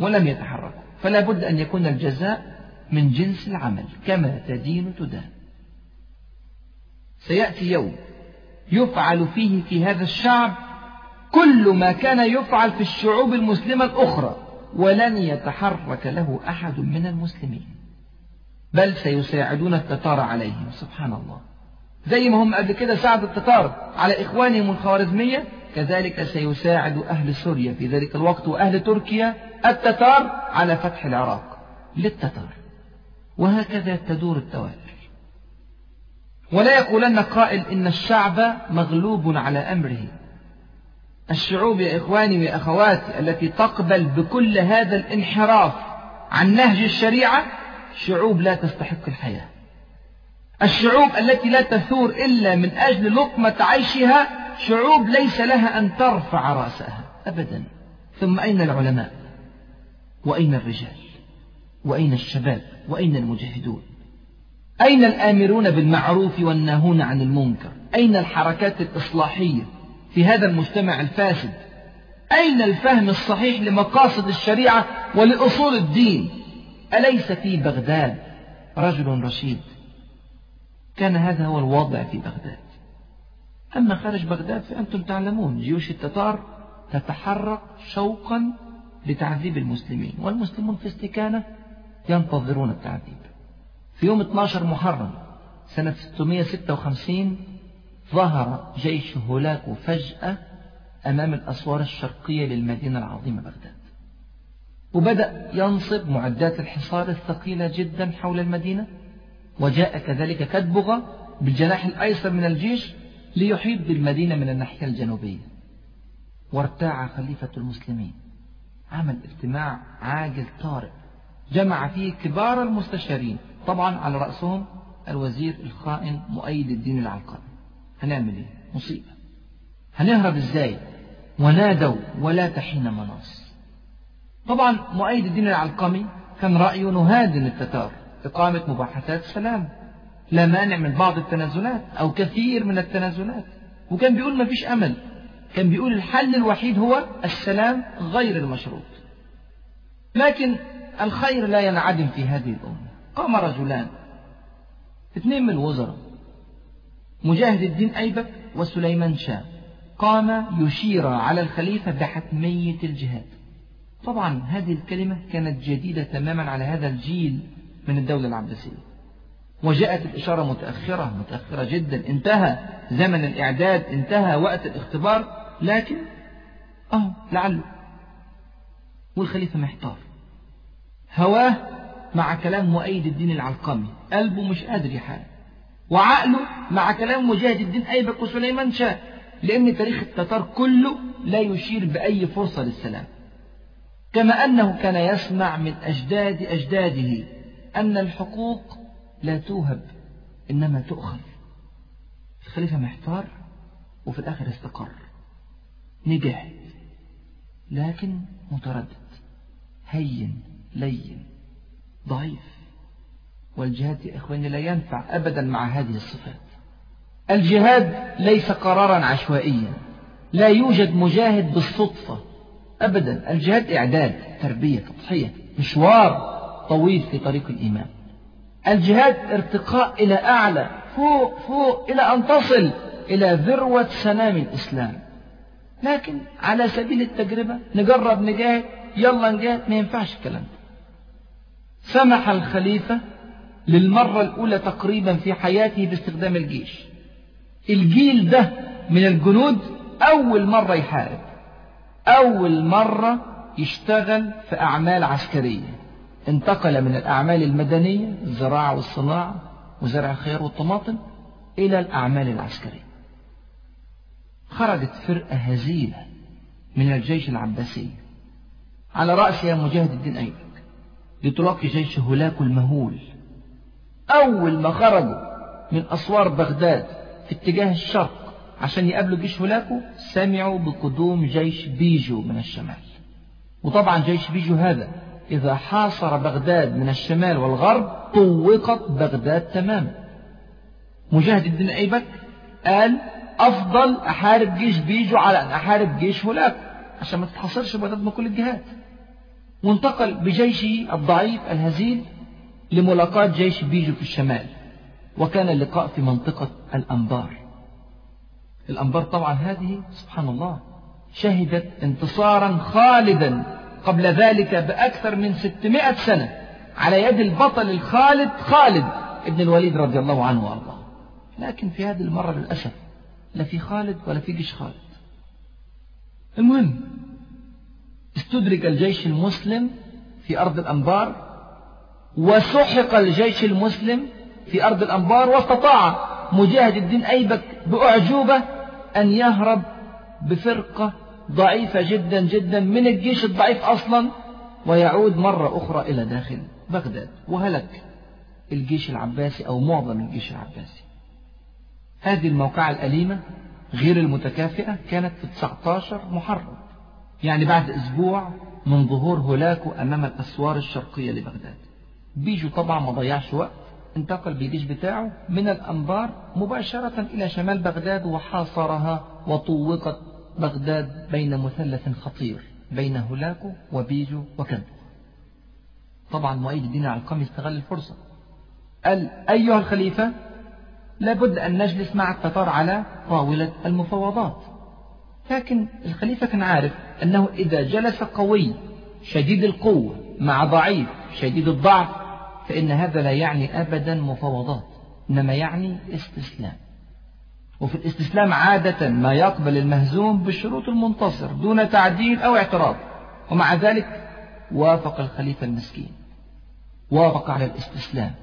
Speaker 1: ولم يتحركوا فلا بد أن يكون الجزاء من جنس العمل كما تدين تدان. سيأتي يوم يفعل فيه في هذا الشعب كل ما كان يفعل في الشعوب المسلمة الأخرى ولن يتحرك له أحد من المسلمين. بل سيساعدون التتار عليهم. سبحان الله. زي ما هم قبل كده ساعدوا التتار على إخوانهم الخوارزمية كذلك سيساعد أهل سوريا. في ذلك الوقت وأهل تركيا التتار على فتح العراق للتتار. وهكذا تدور التوالي ولا يقولن قائل إن الشعب مغلوب على أمره. الشعوب يا إخواني وأخواتي التي تقبل بكل هذا الانحراف عن نهج الشريعة شعوب لا تستحق الحياة. الشعوب التي لا تثور إلا من أجل لقمة عيشها شعوب ليس لها أن ترفع رأسها أبدا. ثم أين العلماء؟ وأين الرجال؟ وأين الشباب؟ وأين المجاهدون؟ أين الآمرون بالمعروف والناهون عن المنكر؟ أين الحركات الإصلاحية في هذا المجتمع الفاسد؟ أين الفهم الصحيح لمقاصد الشريعة ولأصول الدين؟ أليس في بغداد رجل رشيد؟ كان هذا هو الوضع في بغداد. أما خارج بغداد فأنتم تعلمون جيوش التتار تتحرك شوقا لتعذيب المسلمين والمسلمون في استكانة ينتظرون التعذيب. في يوم 12 محرم سنة 656 ظهر جيش هولاكو فجأة أمام الأسوار الشرقية للمدينة العظيمة بغداد. وبدأ ينصب معدات الحصار الثقيلة جدا حول المدينة وجاء كذلك كدبغة بالجناح الأيسر من الجيش ليحيط بالمدينة من الناحية الجنوبية. وارتاع خليفة المسلمين. عمل اجتماع عاجل طارئ. جمع فيه كبار المستشارين. طبعا على رأسهم الوزير الخائن مؤيد الدين العلقمي هنعمل إيه؟ مصيبة. هنهرب إزاي؟ ونادوا ولا تحين مناص طبعا مؤيد الدين العلقمي كان رأيه نهادن التتار إقامة مباحثات سلام لا مانع من بعض التنازلات أو كثير من التنازلات. وكان بيقول ما فيش أمل كان بيقول الحل الوحيد هو السلام غير المشروط. لكن الخير لا ينعدم في هذه الأمة. قام رجلان اثنين من الوزراء مجاهد الدين أيبك وسليمان شاه قام يشير على الخليفة بحتمية الجهاد. طبعا هذه الكلمة كانت جديدة تماما على هذا الجيل من الدولة العباسية. وجاءت الإشارة متأخرة متأخرة جدا. انتهى زمن الإعداد انتهى وقت الاختبار لكن أهو لعله. والخليفة محتار. هواه مع كلام مؤيد الدين العلقمي. قلبه مش قادر يحارب. وعقله مع كلام مجاهد الدين أيبك وسليمان شاه. لأن تاريخ التتار كله لا يشير بأي فرصة للسلام. كما أنه كان يسمع من أجداد أجداده أن الحقوق لا توهب إنما تؤخذ. الخليفة محتار وفي الآخر استقر. نجح لكن متردد. هين لين ضعيف. والجهاد يا إخواني لا ينفع أبدا مع هذه الصفات. الجهاد ليس قرارا عشوائيا. لا يوجد مجاهد بالصدفة. أبدا. الجهاد إعداد تربية تضحية مشوار طويل في طريق الإيمان. الجهاد ارتقاء إلى أعلى فوق فوق إلى أن تصل إلى ذروة سنام الإسلام. لكن على سبيل التجربة نجرب نجاهد يلا نجاهد ما ينفعش الكلام ده. سمح الخليفة للمرة الأولى تقريبا في حياته باستخدام الجيش. الجيل ده من الجنود أول مرة يحارب. أول مرة يشتغل في أعمال عسكرية. انتقل من الأعمال المدنية الزراعة والصناعة وزرع الخيار والطماطم إلى الأعمال العسكرية. خرجت فرقة هزيلة من الجيش العباسي. على رأسها مجاهد الدين أيبك لتلاقي جيش هولاكو المهول. أول ما خرجوا من أسوار بغداد في اتجاه الشرق عشان يقابلوا جيش هولاكو سمعوا بقدوم جيش بيجو من الشمال. وطبعا جيش بيجو هذا إذا حاصر بغداد من الشمال والغرب طوقت بغداد تماما. مجاهد الدين أيبك قال أفضل أحارب جيش بيجو على أن أحارب جيش هولاكو عشان ما تتحصرش بغداد من كل الجهات. وانتقل بجيشه الضعيف الهزيل لملاقاة جيش بيجو في الشمال وكان اللقاء في منطقة الأنبار. الأنبار طبعا هذه سبحان الله شهدت انتصارا خالدا قبل ذلك بأكثر من 600 سنة على يد البطل الخالد خالد ابن الوليد رضي الله عنه وأرضاه. لكن في هذه المرة للأسف لا في خالد ولا في جيش خالد. المهم استدرك الجيش المسلم في أرض الأنبار وسحق الجيش المسلم في أرض الأنبار واستطاع مجاهد الدين أيبك بأعجوبة أن يهرب بفرقة ضعيفة جدا جدا من الجيش الضعيف أصلا ويعود مرة أخرى إلى داخل بغداد وهلك الجيش العباسي أو معظم الجيش العباسي. هذه الموقعة الأليمة غير المتكافئة كانت في 19 محرم يعني بعد أسبوع من ظهور هولاكو أمام الأسوار الشرقية لبغداد. بيجو طبعا ما ضيعش وقت انتقل بالجيش بتاعه من الأنبار مباشرة إلى شمال بغداد وحاصرها وطوقت بغداد بين مثلث خطير بين هولاكو وبيجو وكندو. طبعا مؤيد الدين العلقمي استغل الفرصة. قال أيها الخليفة لابد أن نجلس مع التتار على طاولة المفاوضات. لكن الخليفة كان عارف أنه إذا جلس قوي شديد القوة مع ضعيف شديد الضعف فإن هذا لا يعني أبدا مفاوضات إنما يعني استسلام. وفي الاستسلام عادة ما يقبل المهزوم بشروط المنتصر دون تعديل أو اعتراض ومع ذلك وافق الخليفة المسكين. وافق على الاستسلام.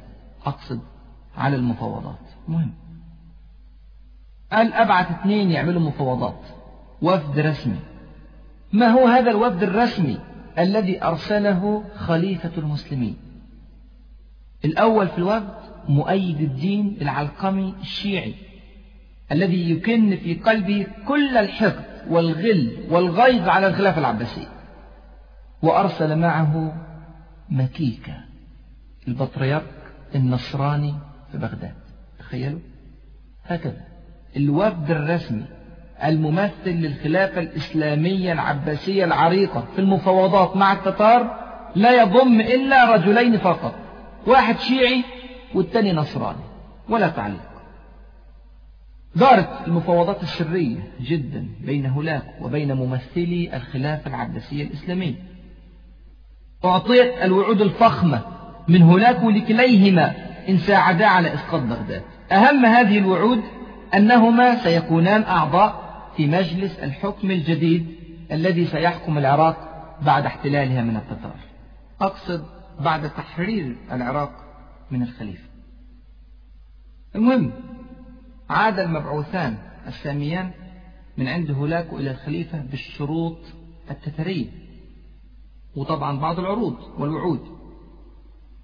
Speaker 1: أقصد على المفاوضات. مهم. قال أبعث اثنين يعملوا مفاوضات. وفد رسمي. ما هو هذا الوفد الرسمي الذي أرسله خليفة المسلمين؟ الأول في الوفد مؤيد الدين العلقمي الشيعي الذي يكن في قلبه كل الحقد والغل والغيظ على الخلافة العباسية. وأرسل معه مكيكة البطريرك النصراني في بغداد. تخيلوا؟ هكذا. الوفد الرسمي الممثل للخلافة الإسلامية العباسية العريقة في المفاوضات مع التتار لا يضم إلا رجلين فقط. واحد شيعي والتاني نصراني ولا تعليق دارت المفاوضات السرية جدا بين هولاك وبين ممثلي الخلافة العباسية الإسلامية. أعطيت الوعود الفخمة من هولاك لكليهما إن ساعدا على إسقاط بغداد. أهم هذه الوعود أنهما سيكونان أعضاء في مجلس الحكم الجديد الذي سيحكم العراق بعد احتلالها من التتار. أقصد بعد تحرير العراق من الخليفة. المهم عاد المبعوثان الساميان من عند هولاكو إلى الخليفة بالشروط التترية وطبعا بعض العروض والوعود.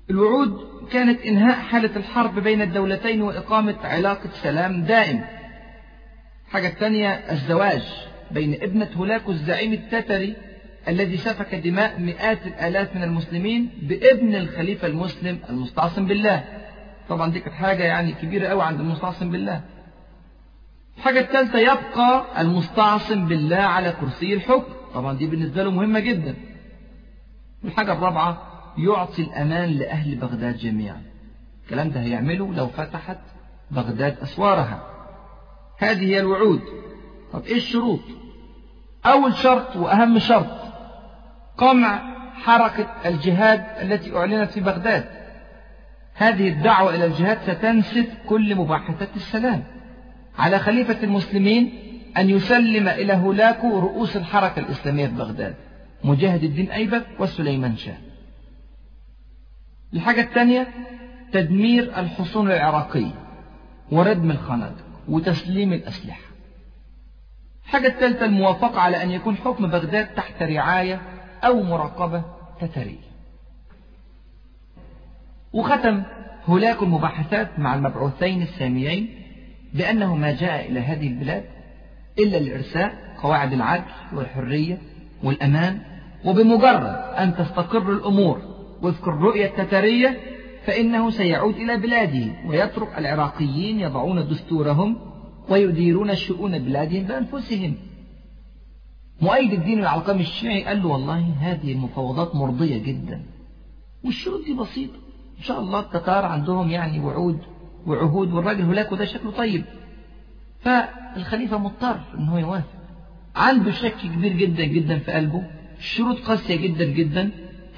Speaker 1: الوعود كانت إنهاء حالة الحرب بين الدولتين وإقامة علاقة سلام دائم. حاجة الثانية الزواج بين ابنة هولاكو الزعيم التتري الذي سفك دماء مئات الآلاف من المسلمين بابن الخليفة المسلم المستعصم بالله. طبعا دي كانت حاجة يعني كبيرة قوي عند المستعصم بالله. الحاجة الثالثة يبقى المستعصم بالله على كرسي الحكم. طبعا دي بالنسبة له مهمة جدا. الحاجة الرابعة يعطي الأمان لأهل بغداد جميعا. الكلام ده هيعمله لو فتحت بغداد أسوارها. هذه هي الوعود. طب إيه الشروط؟ أول شرط وأهم شرط قمع حركة الجهاد التي أعلنت في بغداد. هذه الدعوة إلى الجهاد ستنسف كل مباحثات السلام. على خليفة المسلمين أن يسلم إلى هولاكو رؤوس الحركة الإسلامية في بغداد مجاهد الدين أيبك وسليمان شاه. الحاجة الثانية تدمير الحصون العراقية وردم الخنادق وتسليم الأسلحة. الحاجة الثالثة الموافقة على أن يكون حكم بغداد تحت رعاية أو مراقبة تترية وختم هولاك المباحثات مع المبعوثين الساميين بأنه ما جاء إلى هذه البلاد إلا لإرساء قواعد العدل والحرية والأمان وبمجرد أن تستقر الأمور وفق الرؤية التتارية فإنه سيعود إلى بلاده ويترك العراقيين يضعون دستورهم ويديرون شؤون بلادهم بأنفسهم. مؤيد الدين العلقمي الشيعي قال له والله هذه المفاوضات مرضية جدا. والشروط دي بسيطة. إن شاء الله التتار عندهم يعني وعود وعهود والراجل هناك وده شكله طيب. فالخليفة مضطر إن هو يوافق. عنده شك كبير جدا جدا في قلبه. الشروط قاسية جدا جدا.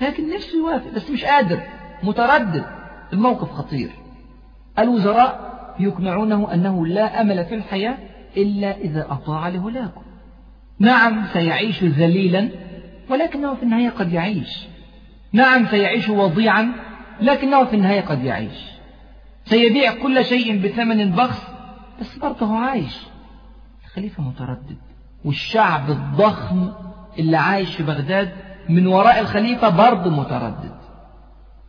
Speaker 1: لكن نفسه يوافق بس مش قادر. متردد. الموقف خطير. الوزراء يقنعونه أنه لا أمل في الحياة إلا إذا أطاع لهلاكه نعم سيعيش ذليلا ولكنه في النهاية قد يعيش. نعم سيعيش وضيعا لكنه في النهاية قد يعيش. سيبيع كل شيء بثمن بخس بس برضه عايش. الخليفة متردد. والشعب الضخم اللي عايش في بغداد من وراء الخليفة برضه متردد.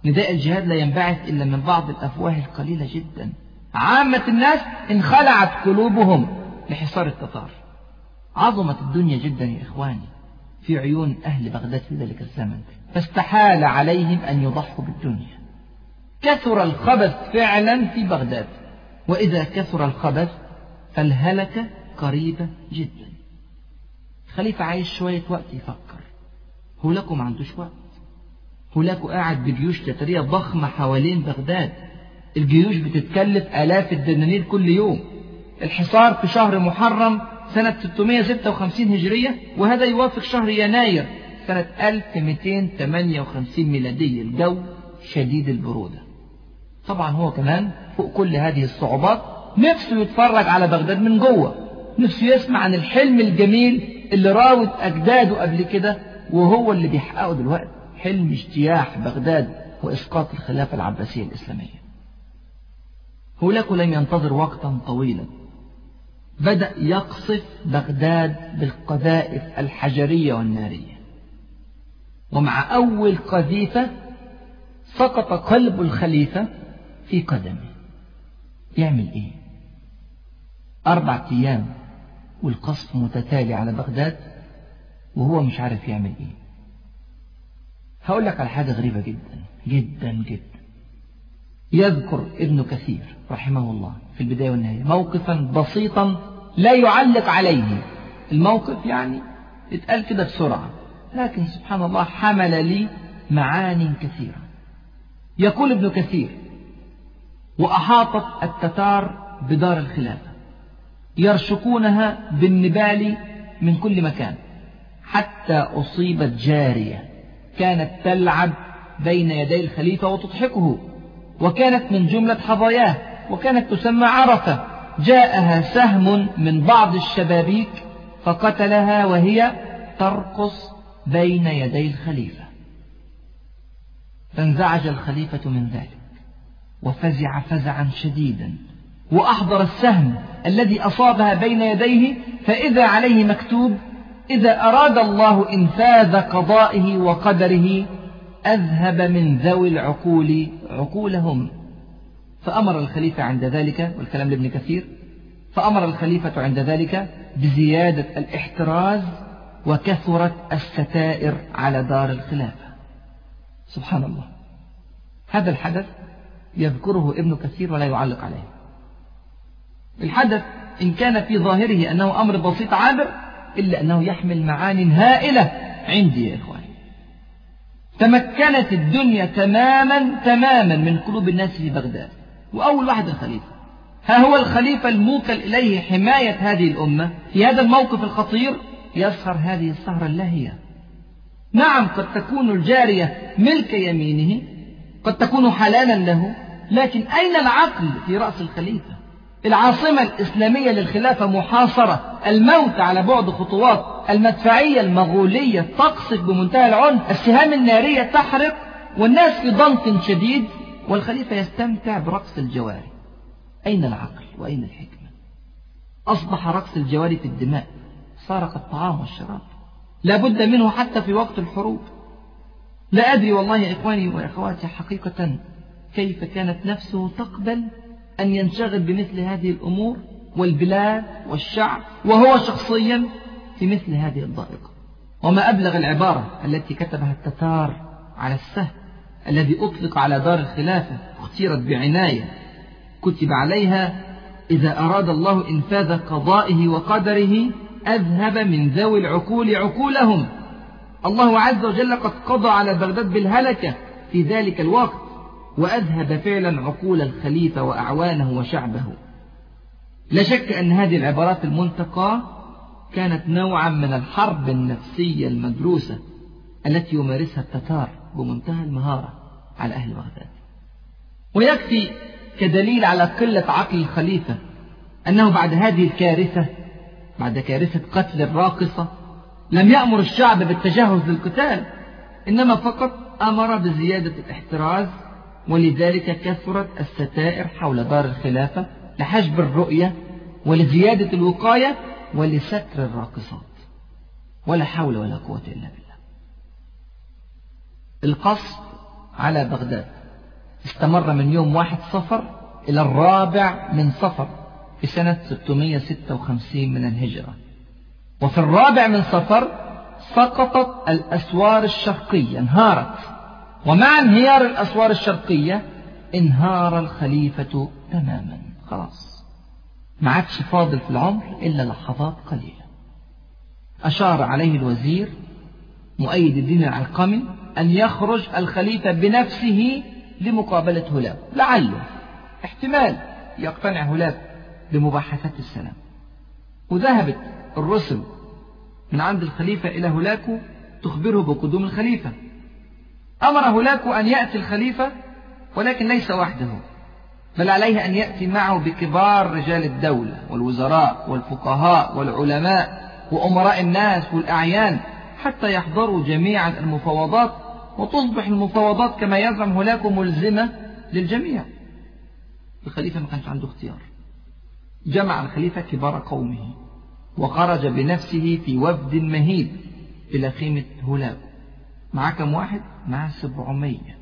Speaker 1: نداء الجهاد لا ينبعث إلا من بعض الأفواه القليلة جدا. عامة الناس انخلعت قلوبهم لحصار التتار. عظمت الدنيا جدا يا إخواني في عيون أهل بغداد في ذلك الزمن فاستحال عليهم أن يضحوا بالدنيا. كثر الخبث فعلا في بغداد وإذا كثر الخبث فالهلكة قريبة جدا. خليفة عايش شوية وقت يفكر. هولاكو ما عندوش وقت. هولاكو قاعد بجيوش تترية ضخمة حوالين بغداد. الجيوش بتتكلف آلاف الدنانير كل يوم. الحصار في شهر محرم سنة 656 هجرية وهذا يوافق شهر يناير سنة 1258 ميلادية الجو شديد البرودة. طبعا هو كمان فوق كل هذه الصعوبات نفسه يتفرج على بغداد من جوه نفسه يسمع عن الحلم الجميل اللي راود أجداده قبل كده وهو اللي بيحققه دلوقتي حلم اجتياح بغداد وإسقاط الخلافة العباسية الإسلامية. هولاكو لم ينتظر وقتا طويلا. بدأ يقصف بغداد بالقذائف الحجرية والنارية. ومع أول قذيفة سقط قلب الخليفة في قدمه. يعمل إيه؟ أربع أيام والقصف متتالي على بغداد وهو مش عارف يعمل إيه. هقول لك على حاجة غريبة جدا جدا جدا. يذكر ابن كثير رحمه الله. في البداية والنهاية. موقفا بسيطا لا يعلق عليه. الموقف يعني اتقال كده بسرعة لكن سبحان الله حمل لي معان كثيرة. يقول ابن كثير وأحاطت التتار بدار الخلافة يرشقونها بالنبال من كل مكان حتى أصيبت جارية كانت تلعب بين يدي الخليفة وتضحكه وكانت من جملة حظاياه. وكانت تسمى عرفة. جاءها سهم من بعض الشبابيك فقتلها وهي ترقص بين يدي الخليفة. فانزعج الخليفة من ذلك وفزع فزعا شديدا. وأحضر السهم الذي أصابها بين يديه فإذا عليه مكتوب إذا أراد الله إنفاذ قضائه وقدره أذهب من ذوي العقول عقولهم. فأمر الخليفة عند ذلك والكلام لابن كثير فأمر الخليفة عند ذلك بزيادة الإحتراز وكثرت الستائر على دار الخلافة. سبحان الله. هذا الحدث يذكره ابن كثير ولا يعلق عليه. الحدث إن كان في ظاهره أنه أمر بسيط عابر إلا أنه يحمل معان هائلة عندي يا إخواني. تمكنت الدنيا تماما تماما من قلوب الناس في بغداد. وأول واحد الخليفة. ها هو الخليفة الموكل إليه حماية هذه الأمة في هذا الموقف الخطير يسهر هذه السهرة اللاهية. نعم قد تكون الجارية ملك يمينه قد تكون حلالا له لكن أين العقل في رأس الخليفة؟ العاصمة الإسلامية للخلافة محاصرة الموت على بعد خطوات المدفعية المغولية تقصف بمنتهى العنف السهام النارية تحرق والناس في ضنك شديد. والخليفة يستمتع برقص الجواري. أين العقل وأين الحكمة؟ أصبح رقص الجواري في الدماء. سارق الطعام والشراب. لا بد منه حتى في وقت الحروب. لا أدري والله يا إخواني وأخواتي حقيقة كيف كانت نفسه تقبل أن ينشغل بمثل هذه الأمور والبلاد والشعب وهو شخصيا في مثل هذه الضائقة. وما أبلغ العبارة التي كتبها التتار على السهم الذي أطلق على دار الخلافة اختيرت بعناية كتب عليها إذا أراد الله إنفاذ قضائه وقدره أذهب من ذوي العقول عقولهم. الله عز وجل قد قضى على بغداد بالهلكة في ذلك الوقت وأذهب فعلا عقول الخليفة وأعوانه وشعبه. لا شك أن هذه العبارات المنتقى كانت نوعا من الحرب النفسية المدروسة التي يمارسها التتار. بمنتهى المهارة على أهل بغداد. ويكفي كدليل على قلة عقل الخليفة أنه بعد هذه الكارثة بعد كارثة قتل الراقصة لم يأمر الشعب بالتجهز للقتال إنما فقط أمر بزيادة الاحتراز ولذلك كثرت الستائر حول دار الخلافة لحجب الرؤية ولزيادة الوقاية ولستر الراقصات. ولا حول ولا قوة إلا بالله. القصد على بغداد. استمر من يوم واحد صفر إلى الرابع من صفر في سنة 656 من الهجرة. وفي الرابع من صفر سقطت الأسوار الشرقية انهارت. ومع انهيار الأسوار الشرقية انهار الخليفة تماما. خلاص. ما عادش فاضل في العمر إلا لحظات قليلة. أشار عليه الوزير مؤيد الدين العلقمي أن يخرج الخليفة بنفسه لمقابلة هلاب لعله احتمال يقتنع هلاب بمباحثات السلام. وذهبت الرسل من عند الخليفة إلى هولاكو تخبره بقدوم الخليفة. أمر هولاكو أن يأتي الخليفة ولكن ليس وحده. بل عليه أن يأتي معه بكبار رجال الدولة والوزراء والفقهاء والعلماء وأمراء الناس والأعيان حتى يحضروا جميعا المفاوضات وتصبح المفاوضات كما يزعم هولاكو ملزمة للجميع. الخليفة ما كانش عنده اختيار. جمع الخليفة كبار قومه وخرج بنفسه في وفد مهيب إلى خيمة هولاكو مع كم واحد؟ مع سبعمية.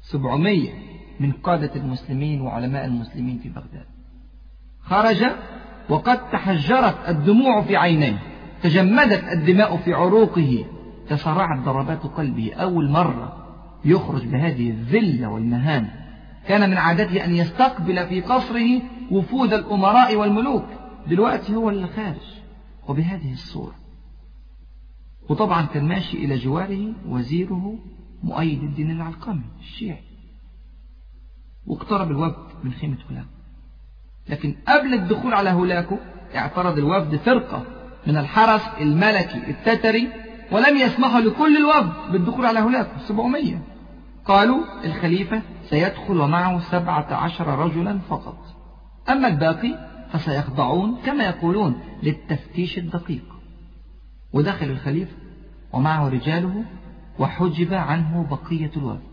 Speaker 1: سبعمية من قادة المسلمين وعلماء المسلمين في بغداد. خرج وقد تحجرت الدموع في عينيه. تجمدت الدماء في عروقه. تسارعت ضربات قلبه أول مرة يخرج بهذه الذلة والمهانة كان من عادته أن يستقبل في قصره وفود الأمراء والملوك. دلوقتي هو اللي خارج وبهذه الصورة. وطبعا كان ماشي إلى جواره وزيره مؤيد الدين العلقمي الشيعي. واقترب الوفد من خيمة هولاكو لكن قبل الدخول على هولاكو اعترض الوفد فرقة من الحرس الملكي التتري ولم يسمحوا لكل الوفد بالدخول على هولاكو 700 قالوا الخليفة سيدخل ومعه سبعة عشر رجلا فقط. أما الباقي فسيخضعون كما يقولون للتفتيش الدقيق. ودخل الخليفة ومعه رجاله وحجب عنه بقية الوفد.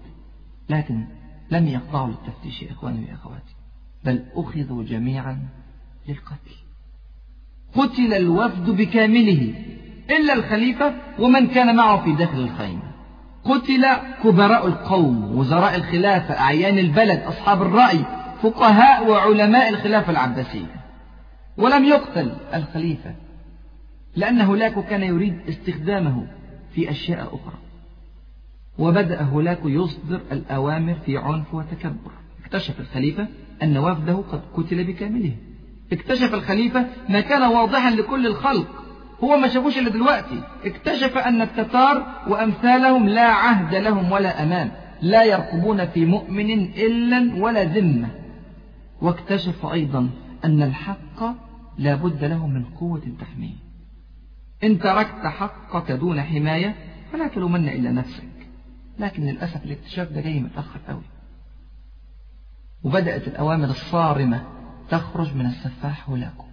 Speaker 1: لكن لم يخضعوا للتفتيش يا إخواني وأخواتي بل أخذوا جميعا للقتل. قتل الوفد بكامله. إلا الخليفة ومن كان معه في داخل الخيمة. قتل كبراء القوم وزراء الخلافة أعيان البلد أصحاب الرأي فقهاء وعلماء الخلافة العباسية. ولم يقتل الخليفة لأن هولاكو كان يريد استخدامه في أشياء أخرى. وبدأ هولاكو يصدر الأوامر في عنف وتكبر. اكتشف الخليفة أن وفده قد قتل بكامله. اكتشف الخليفة ما كان واضحا لكل الخلق. هو ما شافوش إلا دلوقتي. اكتشف أن التتار وأمثالهم لا عهد لهم ولا أمان. لا يرقبون في مؤمن إلا ولا ذمة. واكتشف أيضا أن الحق لا بد له من قوة تحميه. إن تركت حقك دون حماية فلا تلومن إلا نفسك. لكن للأسف الاكتشاف ده جاي متأخر قوي. وبدأت الأوامر الصارمة تخرج من السفاح هلاكه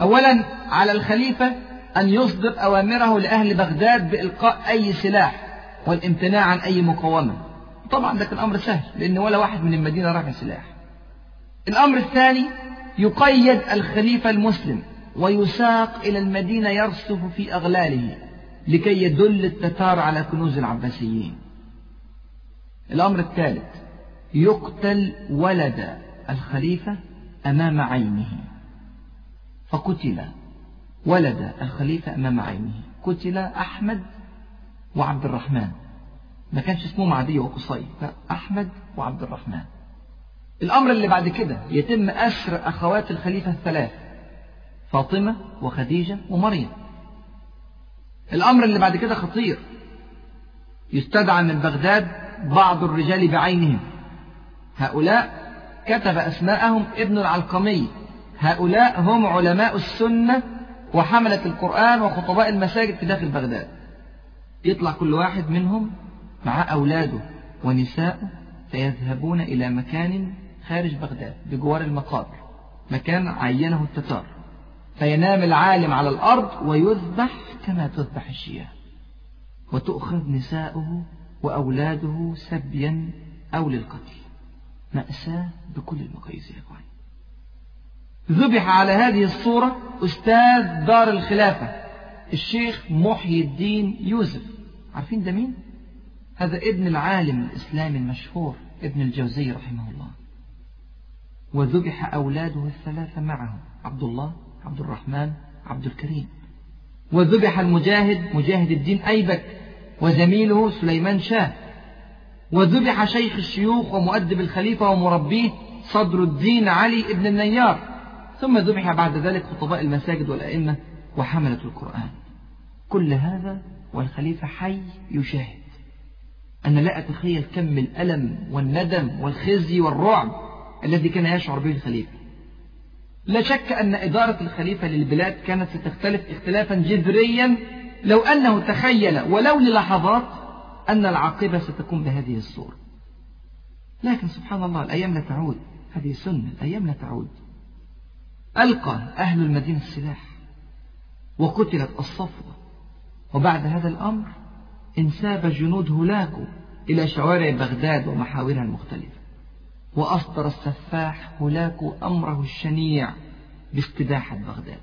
Speaker 1: أولا على الخليفة أن يصدر أوامره لأهل بغداد بإلقاء أي سلاح والامتناع عن أي مقاومة. طبعا ده كان أمر سهل لأن ولا واحد من المدينة راح سلاح الأمر الثاني يقيد الخليفة المسلم ويساق إلى المدينة يرسف في أغلاله لكي يدل التتار على كنوز العباسيين. الأمر الثالث يقتل ولد الخليفة أمام عينه. فقتل ولد الخليفة أمام عينه. قتل أحمد وعبد الرحمن. ما كانش اسمه معدي وقصي أحمد وعبد الرحمن. الأمر اللي بعد كده يتم أسر أخوات الخليفة الثلاث فاطمة وخديجة ومريم. الأمر اللي بعد كده خطير. يستدعى من بغداد بعض الرجال بعينهم. هؤلاء كتب أسماءهم ابن العلقمي. هؤلاء هم علماء السنة وحملة القرآن وخطباء المساجد في داخل بغداد. يطلع كل واحد منهم مع أولاده ونساءه فيذهبون إلى مكان خارج بغداد بجوار المقابر مكان عينه التتار. فينام العالم على الأرض ويذبح كما تذبح الشياه. وتؤخذ نساؤه وأولاده سبيا أو للقتل. مأساة بكل المقاييس يا إخواني. ذبح على هذه الصورة أستاذ دار الخلافة الشيخ محي الدين يوسف. عارفين ده مين؟ هذا ابن العالم الإسلامي المشهور ابن الجوزي رحمه الله. وذبح أولاده الثلاثة معه عبد الله عبد الرحمن عبد الكريم. وذبح المجاهد مجاهد الدين أيبك وزميله سليمان شاه. وذبح شيخ الشيوخ ومؤدب الخليفة ومربيه صدر الدين علي ابن النيار. ثم ذبح بعد ذلك خطباء المساجد والأئمة وحملة القرآن. كل هذا والخليفة حي يشاهد أنا لا أتخيل كم الألم والندم والخزي والرعب الذي كان يشعر به الخليفة. لا شك أن إدارة الخليفة للبلاد كانت ستختلف اختلافا جذريا لو أنه تخيل ولو للحظات أن العاقبة ستكون بهذه الصورة. لكن سبحان الله الأيام لا تعود. هذه سنة الأيام لا تعود. ألقى أهل المدينة السلاح وقتلت الصفوة. وبعد هذا الأمر انساب جنود هولاكو إلى شوارع بغداد ومحاورها المختلفة. وأصدر السفاح هولاكو أمره الشنيع باستباحة بغداد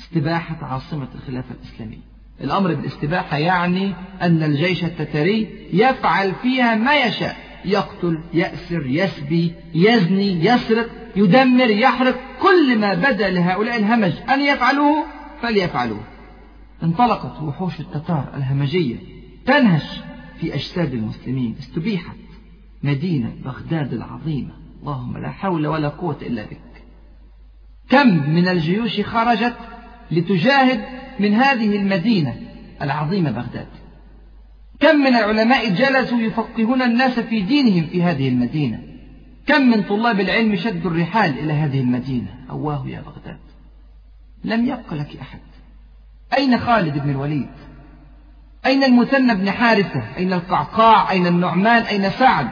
Speaker 1: استباحة عاصمة الخلافة الإسلامية. الأمر بالاستباحة يعني أن الجيش التتري يفعل فيها ما يشاء يقتل يأسر يسبي يزني يسرق يدمر يحرق كل ما بدا لهؤلاء الهمج. أن يفعلوه؟ فليفعلوه. انطلقت وحوش التتار الهمجية تنهش في أجساد المسلمين. استبيحت مدينة بغداد العظيمة. اللهم لا حول ولا قوة إلا بك. كم من الجيوش خرجت لتجاهد من هذه المدينة العظيمة بغداد. كم من العلماء جلسوا يفقهون الناس في دينهم في هذه المدينة. كم من طلاب العلم شدوا الرحال إلى هذه المدينة؟ أواه يا بغداد. لم يبق لك أحد. أين خالد بن الوليد؟ أين المثنى بن حارثة؟ أين القعقاع؟ أين النعمان؟ أين سعد؟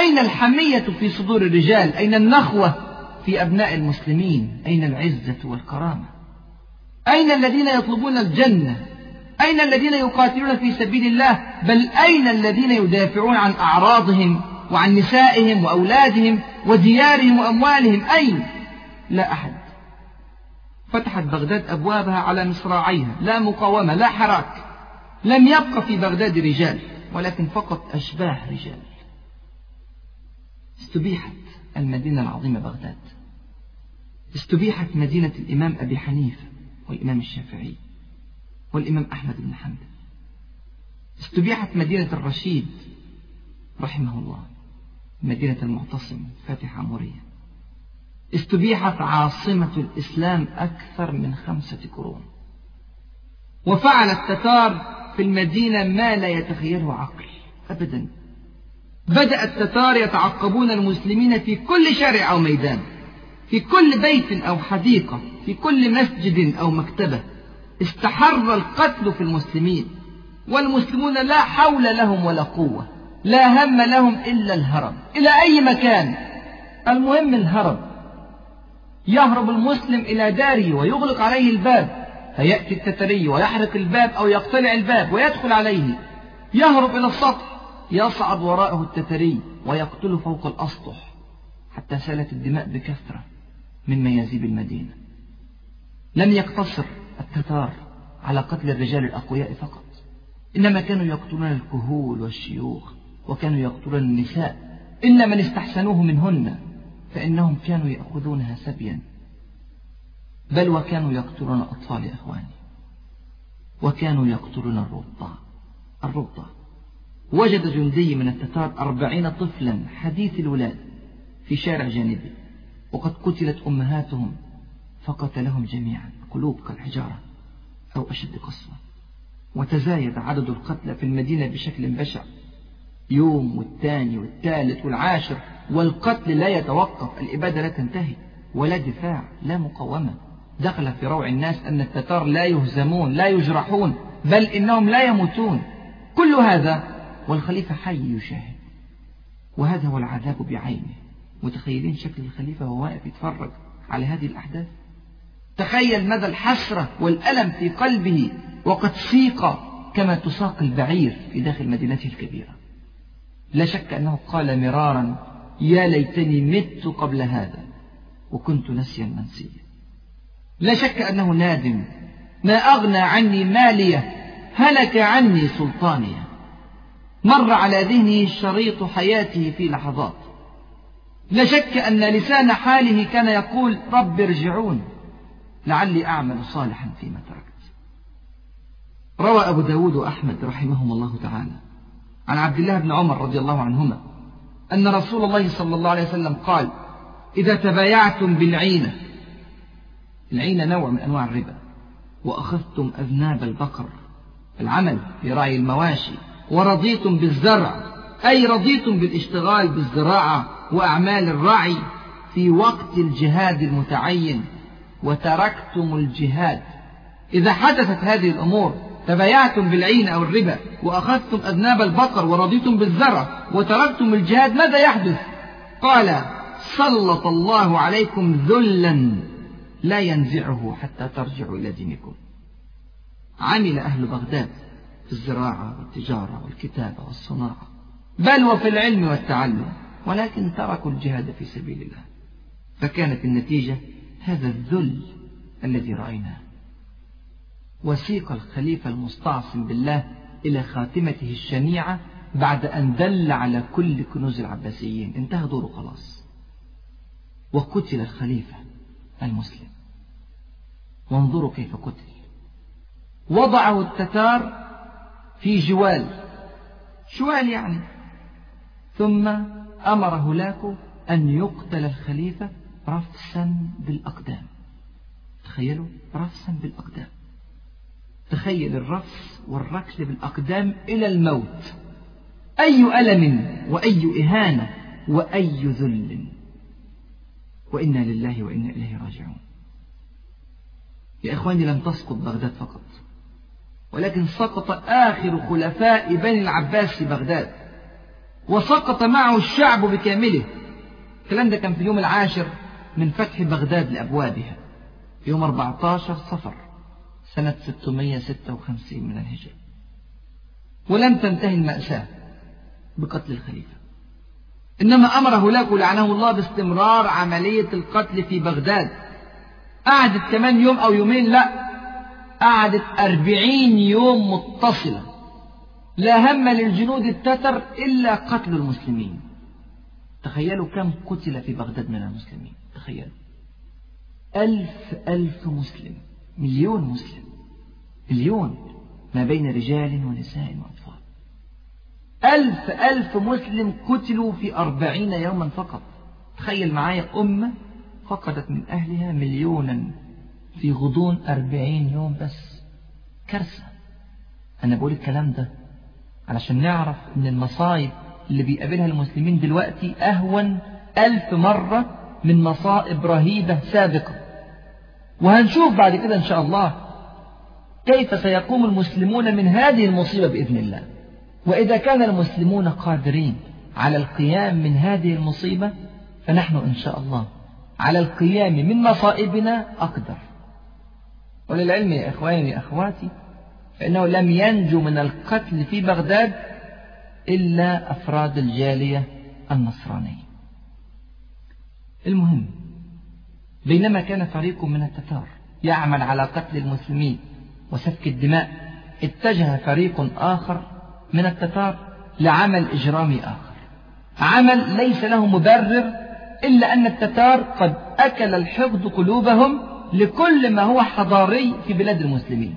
Speaker 1: أين الحمية في صدور الرجال؟ أين النخوة في أبناء المسلمين؟ أين العزة والكرامة؟ أين الذين يطلبون الجنة؟ أين الذين يقاتلون في سبيل الله؟ بل أين الذين يدافعون عن أعراضهم؟ وعن نسائهم وأولادهم وديارهم وأموالهم أين؟ لا أحد. فتحت بغداد أبوابها على مصراعيها لا مقاومة لا حراك. لم يبق في بغداد رجال ولكن فقط أشباه رجال. استبيحت المدينة العظيمة بغداد. استبيحت مدينة الإمام أبي حنيفة والإمام الشافعي والإمام أحمد بن حنبل. استبيحت مدينة الرشيد رحمه الله. مدينة المعتصم فاتح عمورية. استبيحت عاصمة الإسلام أكثر من خمسة قرون. وفعل التتار في المدينة ما لا يتخيله عقل أبدا. بدأ التتار يتعقبون المسلمين في كل شارع أو ميدان في كل بيت أو حديقة في كل مسجد أو مكتبة. استحر القتل في المسلمين والمسلمون لا حول لهم ولا قوة. لا هم لهم إلا الهرب. إلى أي مكان؟ المهم الهرب. يهرب المسلم إلى داره ويغلق عليه الباب فيأتي التتري ويحرق الباب أو يقتلع الباب ويدخل عليه. يهرب إلى السطح يصعد وراءه التتري ويقتله فوق الأسطح حتى سالت الدماء بكثرة من ميازيب المدينة. لم يقتصر التتار على قتل الرجال الأقوياء فقط إنما كانوا يقتلون الكهول والشيوخ. وكانوا يقتلون النساء. إلا من استحسنوه منهن فإنهم كانوا يأخذونها سبيا. بل وكانوا يقتلون أطفال إخواني. وكانوا يقتلون الرضع الرضع وجد جندي من التتار أربعين طفلا حديث الولاد في شارع جانبي. وقد قتلت أمهاتهم فقتلهم جميعا قلوب كالحجارة أو أشد قسوة. وتزايد عدد القتلى في المدينة بشكل بشع. يوم والثاني والثالث والعاشر والقتل لا يتوقف الإبادة لا تنتهي ولا دفاع لا مقاومة. دخل في روع الناس أن التتار لا يهزمون لا يجرحون بل إنهم لا يموتون. كل هذا والخليفة حي يشاهد. وهذا هو العذاب بعينه. متخيلين شكل الخليفة وهو واقف يتفرج على هذه الأحداث؟ تخيل مدى الحسرة والألم في قلبه وقد سيق كما تساق البعير في داخل مدينته الكبيرة. لا شك أنه قال مرارا يا ليتني مت قبل هذا وكنت نسيا منسيا. لا شك أنه نادم. ما أغنى عني مالية هلك عني سلطانية. مر على ذهنه شريط حياته في لحظات. لا شك أن لسان حاله كان يقول رب ارجعون لعلي أعمل صالحا فيما تركت. روى أبو داود وأحمد رحمهم الله تعالى. عن عبد الله بن عمر رضي الله عنهما أن رسول الله صلى الله عليه وسلم قال إذا تبايعتم بالعينة العينة نوع من أنواع الربا وأخذتم أذناب البقر العمل في رعي المواشي ورضيتم بالزرع أي رضيتم بالاشتغال بالزراعة وأعمال الرعي في وقت الجهاد المتعين وتركتم الجهاد. إذا حدثت هذه الأمور تبايعتم بالعين أو الربا وأخذتم أذناب البقر ورضيتم بالزرع وتركتم الجهاد ماذا يحدث؟ قال سلط الله عليكم ذلا لا ينزعه حتى ترجعوا إلى دينكم. عمل أهل بغداد في الزراعة والتجارة والكتابة والصناعة. بل وفي العلم والتعلم ولكن تركوا الجهاد في سبيل الله. فكانت النتيجة هذا الذل الذي رأيناه. وسيق الخليفة المستعصم بالله إلى خاتمته الشنيعة بعد أن دل على كل كنوز العباسيين. انتهى دوره خلاص. وقتل الخليفة المسلم. وانظروا كيف قتل. وضعه التتار في جوال. شوال يعني. ثم أمر هلاكو أن يقتل الخليفة رفسا بالأقدام. تخيلوا؟ رفسا بالأقدام. تخيل الرفس والركل بالأقدام إلى الموت. أي ألم وأي إهانة وأي ذل. وإنا لله وإنا إليه راجعون. يا إخواني لم تسقط بغداد فقط ولكن سقط آخر خلفاء بني العباس في بغداد وسقط معه الشعب بكامله. الكلام ده كان في اليوم العاشر من فتح بغداد لأبوابها يوم 14 صفر. سنة 656 من الهجرة. ولم تنتهي المأساة بقتل الخليفة. إنما أمر هولاكو لعنه الله باستمرار عملية القتل في بغداد. قعدت كمان يوم أو يومين لا قعدت أربعين يوم متصلة. لا هم للجنود التتر إلا قتل المسلمين. تخيلوا كم قتل في بغداد من المسلمين؟ تخيلوا. ألف ألف مسلم. مليون مسلم مليون ما بين رجال ونساء وأطفال. ألف ألف مسلم قتلوا في أربعين يوما فقط. تخيل معايا أمة فقدت من أهلها مليونا في غضون أربعين يوم بس. كارثة. أنا بقول الكلام ده علشان نعرف أن المصايب اللي بيقابلها المسلمين دلوقتي أهون ألف مرة من مصائب رهيبة سابقة. وهنشوف بعد كده إن شاء الله كيف سيقوم المسلمون من هذه المصيبة بإذن الله. وإذا كان المسلمون قادرين على القيام من هذه المصيبة فنحن إن شاء الله على القيام من مصائبنا أقدر. وللعلم يا إخواني يا أخواتي فإنه لم ينجو من القتل في بغداد إلا أفراد الجالية النصرانية المهم بينما كان فريق من التتار يعمل على قتل المسلمين وسفك الدماء اتجه فريق آخر من التتار لعمل إجرامي آخر. عمل ليس له مبرر إلا أن التتار قد أكل الحقد قلوبهم لكل ما هو حضاري في بلاد المسلمين.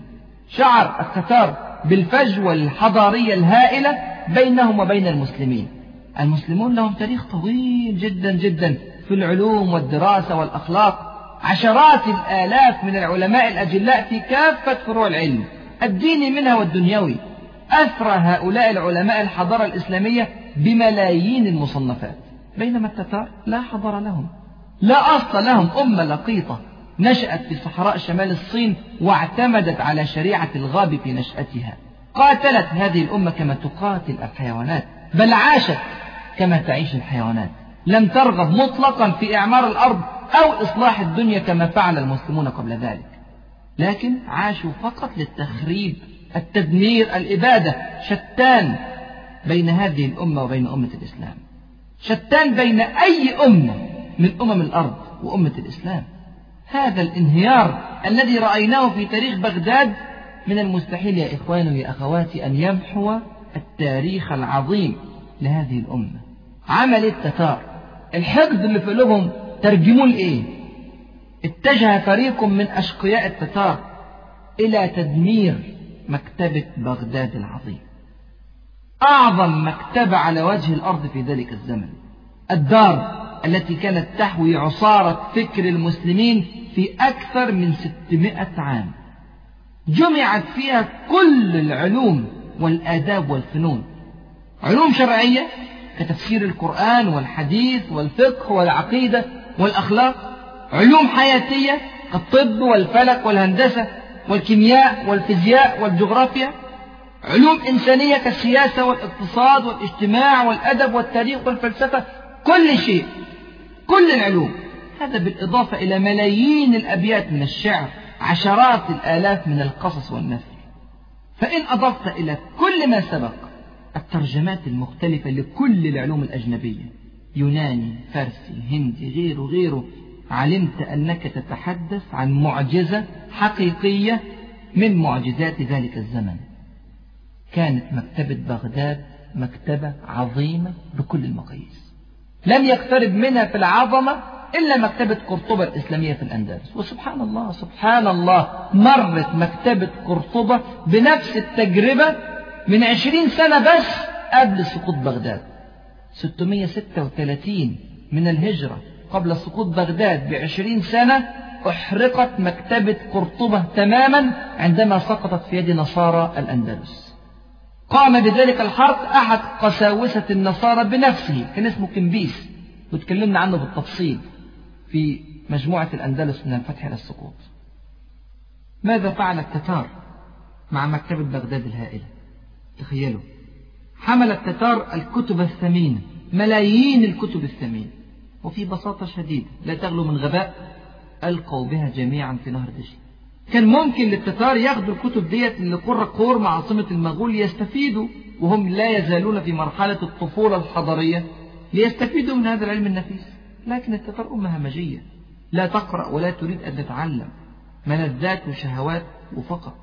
Speaker 1: شعر التتار بالفجوة الحضارية الهائلة بينهم وبين المسلمين. المسلمون لهم تاريخ طويل جدا جدا. في العلوم والدراسة والأخلاق عشرات الآلاف من العلماء الأجلاء في كافة فروع العلم الديني منها والدنيوي. أثرى هؤلاء العلماء الحضارة الإسلامية بملايين المصنفات. بينما التتار لا حضر لهم لا أصل لهم. أمة لقيطة نشأت في صحراء شمال الصين واعتمدت على شريعة الغاب في نشأتها. قاتلت هذه الأمة كما تقاتل الحيوانات بل عاشت كما تعيش الحيوانات. لم ترغب مطلقا في إعمار الأرض أو إصلاح الدنيا كما فعل المسلمون قبل ذلك. لكن عاشوا فقط للتخريب التدمير الإبادة شتان بين هذه الأمة وبين أمة الإسلام. شتان بين أي أمة من أمم الأرض وأمة الإسلام. هذا الانهيار الذي رأيناه في تاريخ بغداد من المستحيل يا إخواني ويا أخواتي أن يمحو التاريخ العظيم لهذه الأمة. عمل التتار. الحقد اللي في قلوبهم ترجموه لإيه؟ اتجه فريق من أشقياء التتار إلى تدمير مكتبة بغداد العظيم. أعظم مكتبة على وجه الأرض في ذلك الزمن. الدار التي كانت تحوي عصارة فكر المسلمين في أكثر من ستمائة عام. جمعت فيها كل العلوم والآداب والفنون. علوم شرعية كتفسير القرآن والحديث والفقه والعقيدة والأخلاق علوم حياتية كالطب والفلك والهندسة والكيمياء والفيزياء والجغرافيا علوم إنسانية كالسياسة والاقتصاد والاجتماع والأدب والتاريخ والفلسفة كل شيء كل العلوم. هذا بالإضافة إلى ملايين الأبيات من الشعر عشرات الآلاف من القصص والنثر. فإن أضفت إلى كل ما سبق الترجمات المختلفة لكل العلوم الأجنبية. يوناني فارسي هندي غيره غيره. علمت أنك تتحدث عن معجزة حقيقية من معجزات ذلك الزمن. كانت مكتبة بغداد مكتبة عظيمة بكل المقاييس. لم يقترب منها في العظمة إلا مكتبة قرطبة الإسلامية في الأندلس. وسبحان الله سبحان الله مرت مكتبة قرطبة بنفس التجربة من عشرين سنة بس قبل سقوط بغداد. 636 من الهجرة قبل سقوط بغداد بعشرين سنة أحرقت مكتبة قرطبة تماما عندما سقطت في يد نصارى الأندلس. قام بذلك الحرق أحد قساوسة النصارى بنفسه كان اسمه كمبيس وتكلمنا عنه بالتفصيل في مجموعة الأندلس من الفتح إلى السقوط. ماذا فعل التتار مع مكتبة بغداد الهائلة؟ تخيلوا حمل التتار الكتب الثمينة ملايين الكتب الثمينة وفي بساطة شديدة لا تغلو من غباء ألقوا بها جميعا في نهر دجلة. كان ممكن للتتار ياخدوا الكتب ديت لقرى قور عاصمة المغول ليستفيدوا وهم لا يزالون في مرحلة الطفولة الحضارية ليستفيدوا من هذا العلم النفيس. لكن التتار أمة همجية لا تقرأ ولا تريد أن تتعلم. ملذات وشهوات وفقط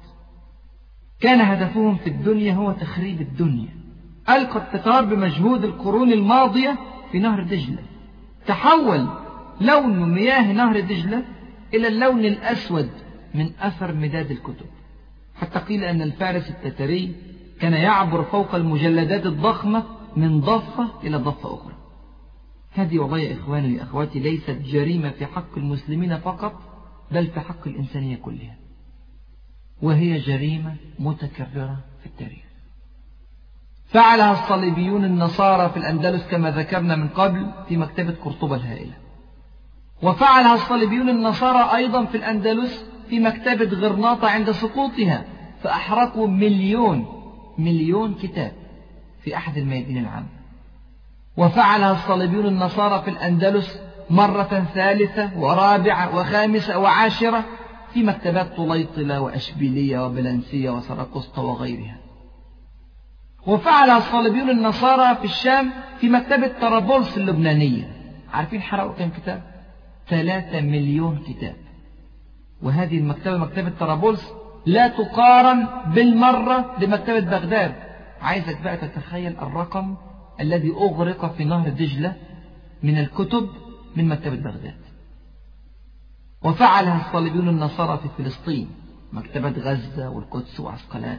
Speaker 1: كان هدفهم في الدنيا هو تخريب الدنيا. ألقى التتار بمجهود القرون الماضية في نهر دجلة. تحول لون مياه نهر دجلة إلى اللون الأسود من أثر مداد الكتب. حتى قيل أن الفارس التتري كان يعبر فوق المجلدات الضخمة من ضفة إلى ضفة أخرى. هذه والله إخواني وأخواتي ليست جريمة في حق المسلمين فقط بل في حق الإنسانية كلها. وهي جريمة متكررة في التاريخ. فعلها الصليبيون النصارى في الأندلس كما ذكرنا من قبل في مكتبة قرطبة الهائلة. وفعلها الصليبيون النصارى أيضا في الأندلس في مكتبة غرناطة عند سقوطها فأحرقوا مليون مليون كتاب في أحد الميادين العامة وفعلها الصليبيون النصارى في الأندلس مرة ثالثة ورابعة وخامسة وعاشرة في مكتبات طليطلة وأشبيلية وبلنسية وسرقسطة وغيرها. وفعلها الصليبيون النصارى في الشام في مكتبة طرابلس اللبنانية. عارفين حرقوا كم كتاب؟ ثلاثة مليون كتاب. وهذه المكتبة مكتبة طرابلس لا تقارن بالمرة بمكتبة بغداد. عايزك بقى تتخيل الرقم الذي أغرق في نهر دجلة من الكتب من مكتبة بغداد. وفعلها الصليبيون النصارى في فلسطين مكتبة غزة والقدس وعسقلان.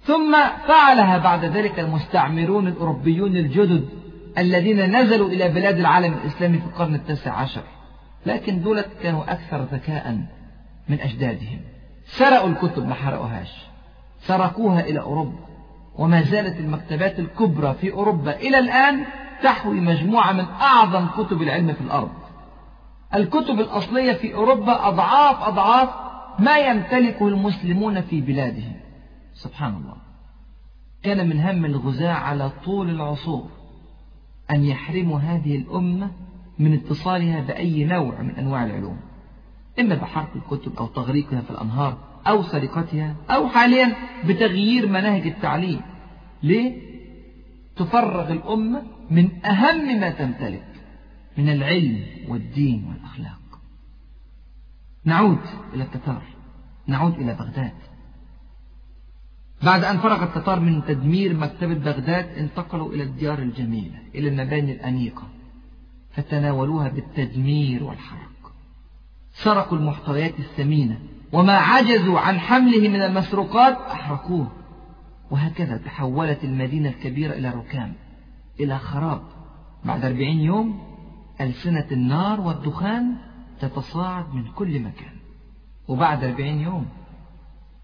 Speaker 1: ثم فعلها بعد ذلك المستعمرون الأوروبيون الجدد الذين نزلوا إلى بلاد العالم الإسلامي في القرن التاسع عشر لكن دولة كانوا أكثر ذكاء من أجدادهم. سرقوا الكتب ما حرقوهاش. سرقوها إلى أوروبا وما زالت المكتبات الكبرى في أوروبا إلى الآن تحوي مجموعة من أعظم كتب العلم في الأرض. الكتب الأصلية في أوروبا أضعاف أضعاف ما يمتلكه المسلمون في بلادهم. سبحان الله. كان من هم الغزاة على طول العصور أن يحرموا هذه الأمة من اتصالها بأي نوع من أنواع العلوم. إما بحرق الكتب أو تغريقها في الأنهار أو سرقتها أو حاليا بتغيير مناهج التعليم. ليه؟ تفرغ الأمة من أهم ما تمتلك. من العلم والدين والأخلاق. نعود إلى التتار نعود إلى بغداد. بعد أن فرغ التتار من تدمير مكتبة بغداد انتقلوا إلى الديار الجميلة إلى المباني الأنيقة فتناولوها بالتدمير والحرق. سرقوا المحتويات الثمينة وما عجزوا عن حمله من المسروقات أحرقوه. وهكذا تحولت المدينة الكبيرة إلى ركام إلى خراب. بعد أربعين يوم ألسنة النار والدخان تتصاعد من كل مكان. وبعد أربعين يوم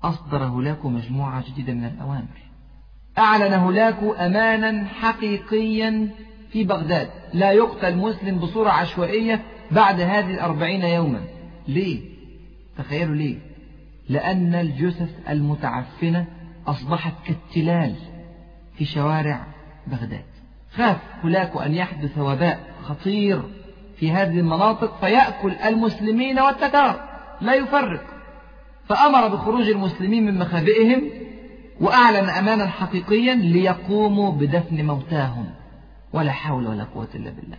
Speaker 1: أصدر هولاكو مجموعة جديدة من الأوامر. أعلن هولاكو أمانا حقيقيا في بغداد. لا يقتل مسلم بصورة عشوائية بعد هذه الأربعين يوما. ليه؟ تخيلوا ليه؟ لأن الجثث المتعفنة أصبحت كالتلال في شوارع بغداد. خاف هولاكو أن يحدث وباء. خطير في هذه المناطق فيأكل المسلمين والتتار. لا يفرق. فأمر بخروج المسلمين من مخابئهم وأعلن أمانا حقيقيا ليقوموا بدفن موتاهم. ولا حول ولا قوة إلا بالله.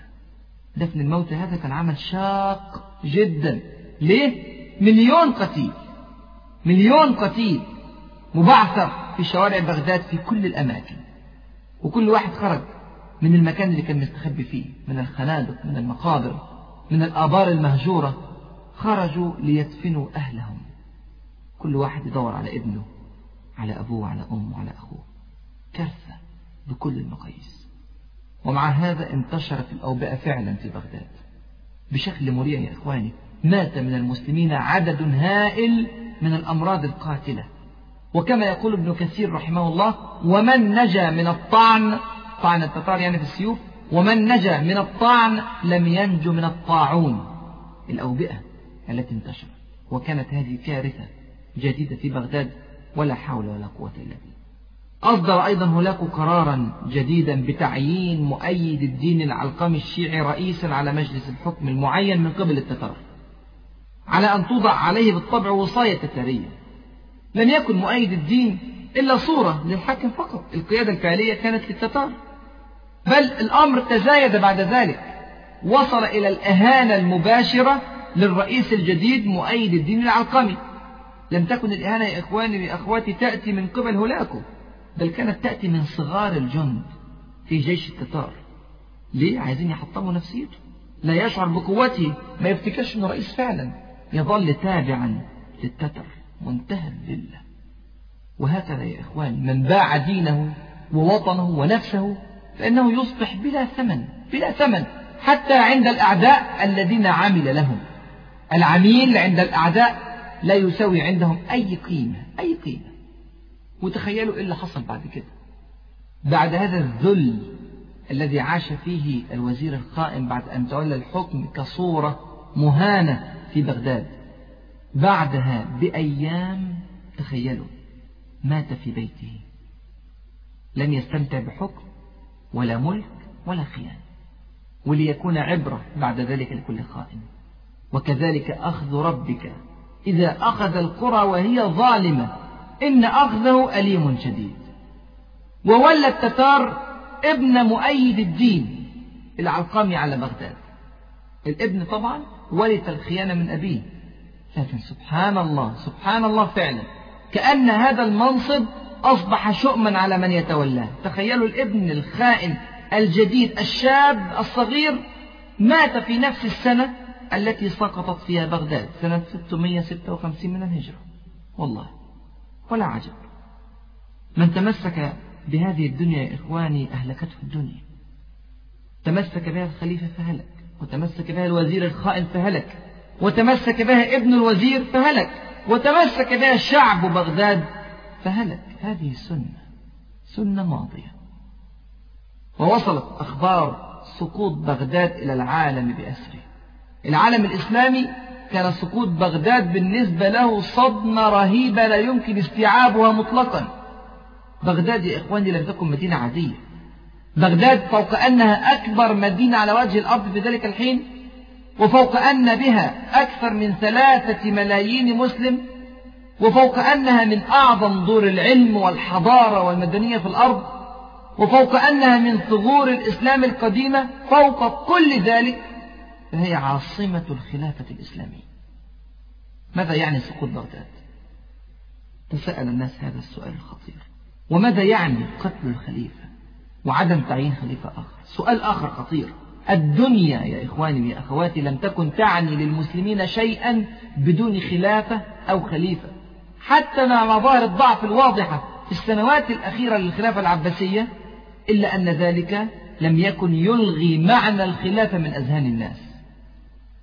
Speaker 1: دفن الموتى هذا كان عمل شاق جدا. ليه؟ مليون قتيل. مليون قتيل مبعثر في شوارع بغداد في كل الأماكن. وكل واحد خرج. من المكان اللي كان مستخبي فيه من الخنادق من المقابر من الآبار المهجورة خرجوا ليدفنوا أهلهم. كل واحد يدور على ابنه على أبوه على أمه على أخوه. كارثة بكل المقاييس. ومع هذا انتشرت الأوبئة فعلا في بغداد. بشكل مريع يا إخواني مات من المسلمين عدد هائل من الأمراض القاتلة. وكما يقول ابن كثير رحمه الله ومن نجا من الطعن طعن التتار يعني في السيوف ومن نجا من الطعن لم ينجو من الطاعون. الأوبئة التي انتشرت وكانت هذه كارثة جديدة في بغداد ولا حول ولا قوة إلا بالله. أصدر أيضا هناك قرارا جديدا بتعيين مؤيد الدين العلقمي الشيعي رئيسا على مجلس الحكم المعين من قبل التتار. على أن توضع عليه بالطبع وصاية تتارية. لم يكن مؤيد الدين إلا صورة للحاكم فقط. القيادة الفعلية كانت للتتار. بل الأمر تزايد بعد ذلك. وصل إلى الإهانة المباشرة للرئيس الجديد مؤيد الدين العلقمي لم تكن الإهانة يا إخواني وأخواتي تأتي من قبل هولاكو بل كانت تأتي من صغار الجند في جيش التتار. ليه؟ عايزين يحطموا نفسيته. لا يشعر بقوته ما يفتكرش إنه رئيس فعلا. يظل تابعا للتتر منتهى الذلة. وهكذا يا إخواني من باع دينه ووطنه ونفسه فإنه يصبح بلا ثمن بلا ثمن حتى عند الأعداء الذين عمل لهم. العميل عند الأعداء لا يساوي عندهم أي قيمة أي قيمة. وتخيلوا إيه اللي حصل بعد كده. بعد هذا الذل الذي عاش فيه الوزير القائم بعد أن تولى الحكم كصورة مهانة في بغداد بعدها بأيام تخيلوا مات في بيته. لم يستمتع بحكم ولا ملك ولا خيانة وليكون عبرة بعد ذلك لكل خائن. وكذلك أخذ ربك إذا أخذ القرى وهي ظالمة إن أخذه أليم شديد. وولى التتار ابن مؤيد الدين العلقامي على بغداد. الابن طبعا ورث الخيانة من أبيه. لكن سبحان الله سبحان الله فعلا كأن هذا المنصب أصبح شؤما على من يتولاه. تخيلوا الابن الخائن الجديد الشاب الصغير مات في نفس السنة التي سقطت فيها بغداد سنة 656 من الهجرة. والله ولا عجب. من تمسك بهذه الدنيا يا إخواني أهلكته الدنيا. تمسك بها الخليفة فهلك وتمسك بها الوزير الخائن فهلك وتمسك بها ابن الوزير فهلك وتمسك بها شعب بغداد فهلك هذه سنة سنة ماضية. ووصلت أخبار سقوط بغداد إلى العالم بأسره. العالم الإسلامي كان سقوط بغداد بالنسبة له صدمة رهيبة لا يمكن استيعابها مطلقا. بغداد يا إخواني لم تكن مدينة عادية. بغداد فوق أنها أكبر مدينة على وجه الأرض في ذلك الحين وفوق أن بها أكثر من ثلاثة ملايين مسلم وفوق أنها من أعظم دور العلم والحضارة والمدنية في الأرض وفوق أنها من ثغور الإسلام القديمة فوق كل ذلك فهي عاصمة الخلافة الإسلامية. ماذا يعني سقوط بغداد؟ تساءل الناس هذا السؤال الخطير. وماذا يعني قتل الخليفة وعدم تعيين خليفة آخر؟ سؤال آخر خطير. الدنيا يا إخواني يا أخواتي لم تكن تعني للمسلمين شيئا بدون خلافة أو خليفة. حتى مع مظاهر الضعف الواضحة في السنوات الأخيرة للخلافة العباسية إلا أن ذلك لم يكن يلغي معنى الخلافة من أذهان الناس.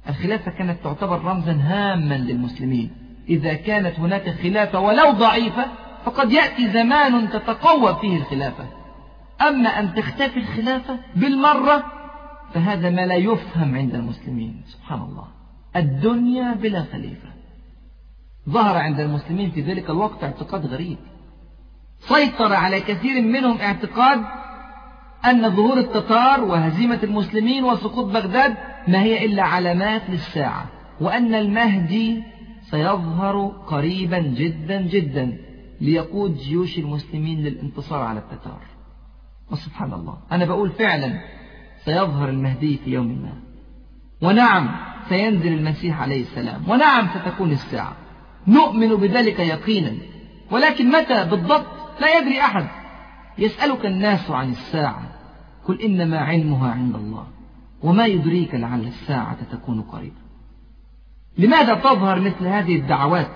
Speaker 1: الخلافة كانت تعتبر رمزا هاما للمسلمين. إذا كانت هناك خلافة ولو ضعيفة فقد يأتي زمان تتقوى فيه الخلافة. أما أن تختفي الخلافة بالمرة فهذا ما لا يفهم عند المسلمين. سبحان الله. الدنيا بلا خليفة. ظهر عند المسلمين في ذلك الوقت اعتقاد غريب. سيطر على كثير منهم اعتقاد أن ظهور التتار وهزيمة المسلمين وسقوط بغداد ما هي إلا علامات للساعة وأن المهدي سيظهر قريبا جدا جدا ليقود جيوش المسلمين للانتصار على التتار. وسبحان الله. أنا بقول فعلا سيظهر المهدي في يوم ما. ونعم سينزل المسيح عليه السلام. ونعم ستكون الساعة. نؤمن بذلك يقينا. ولكن متى بالضبط؟ لا يدري أحد. يسألك الناس عن الساعة. قل إنما علمها عند الله. وما يدريك لعل الساعة تكون قريبا لماذا تظهر مثل هذه الدعوات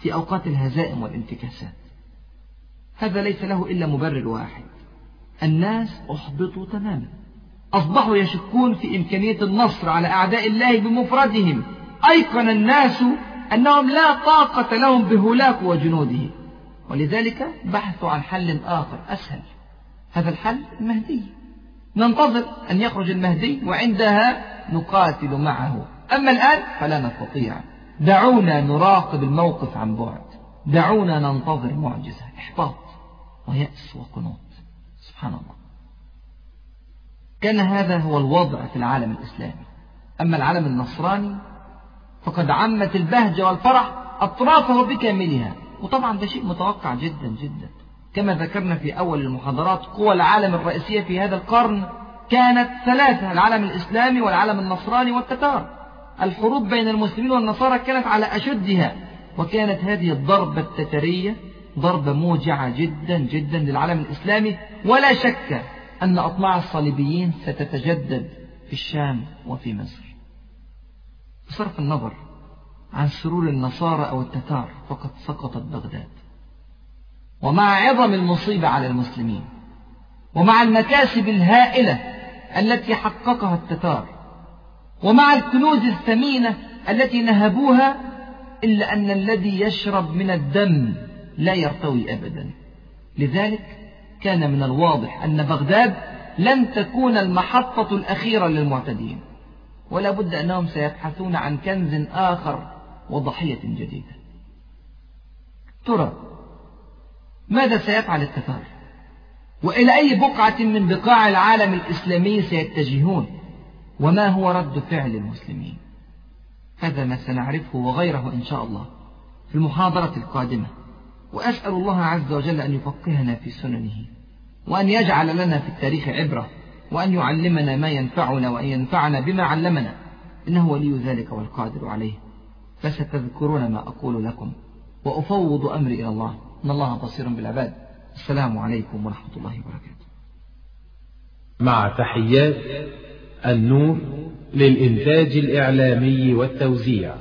Speaker 1: في أوقات الهزائم والانتكاسات؟ هذا ليس له إلا مبرر واحد. الناس أحبطوا تماما. أصبحوا يشكون في إمكانية النصر على أعداء الله بمفردهم. أيقن الناس أنهم لا طاقة لهم بهولاك وجنوده. ولذلك بحثوا عن حل آخر أسهل. هذا الحل المهدي ننتظر أن يخرج المهدي وعندها نقاتل معه. أما الآن فلا نستطيع. دعونا نراقب الموقف عن بعد. دعونا ننتظر معجزة إحباط ويأس وقنوط. سبحان الله. كان هذا هو الوضع في العالم الإسلامي. أما العالم النصراني فقد عمت البهجة والفرح أطرافه بكاملها. وطبعا ده شيء متوقع جدا جدا. كما ذكرنا في أول المحاضرات قوى العالم الرئيسية في هذا القرن كانت ثلاثة العالم الإسلامي والعالم النصراني والتتار الحروب بين المسلمين والنصارى كانت على أشدها. وكانت هذه الضربة التترية ضربة موجعة جدا جدا للعالم الإسلامي. ولا شك أن أطماع الصليبيين ستتجدد في الشام وفي مصر. بصرف النظر عن سرور النصارى أو التتار فقد سقطت بغداد. ومع عظم المصيبة على المسلمين ومع المكاسب الهائلة التي حققها التتار ومع الكنوز الثمينة التي نهبوها إلا أن الذي يشرب من الدم لا يرتوي أبدا. لذلك كان من الواضح أن بغداد لن تكون المحطة الأخيرة للمعتدين. ولا بد أنهم سيبحثون عن كنز آخر وضحية جديدة. ترى ماذا سيفعل التتار وإلى أي بقعة من بقاع العالم الإسلامي سيتجهون؟ وما هو رد فعل المسلمين؟ هذا ما سنعرفه وغيره إن شاء الله في المحاضرة القادمة. وأسأل الله عز وجل أن يفقهنا في سننه وأن يجعل لنا في التاريخ عبرة وأن يعلمنا ما ينفعنا وأن ينفعنا بما علمنا. إنه ولي ذلك والقادر عليه. فستذكرون ما أقول لكم. وأفوض أمري إلى الله. إن الله بصير بالعباد. السلام عليكم ورحمة الله وبركاته.
Speaker 2: مع تحيات النور للإنتاج الإعلامي والتوزيع.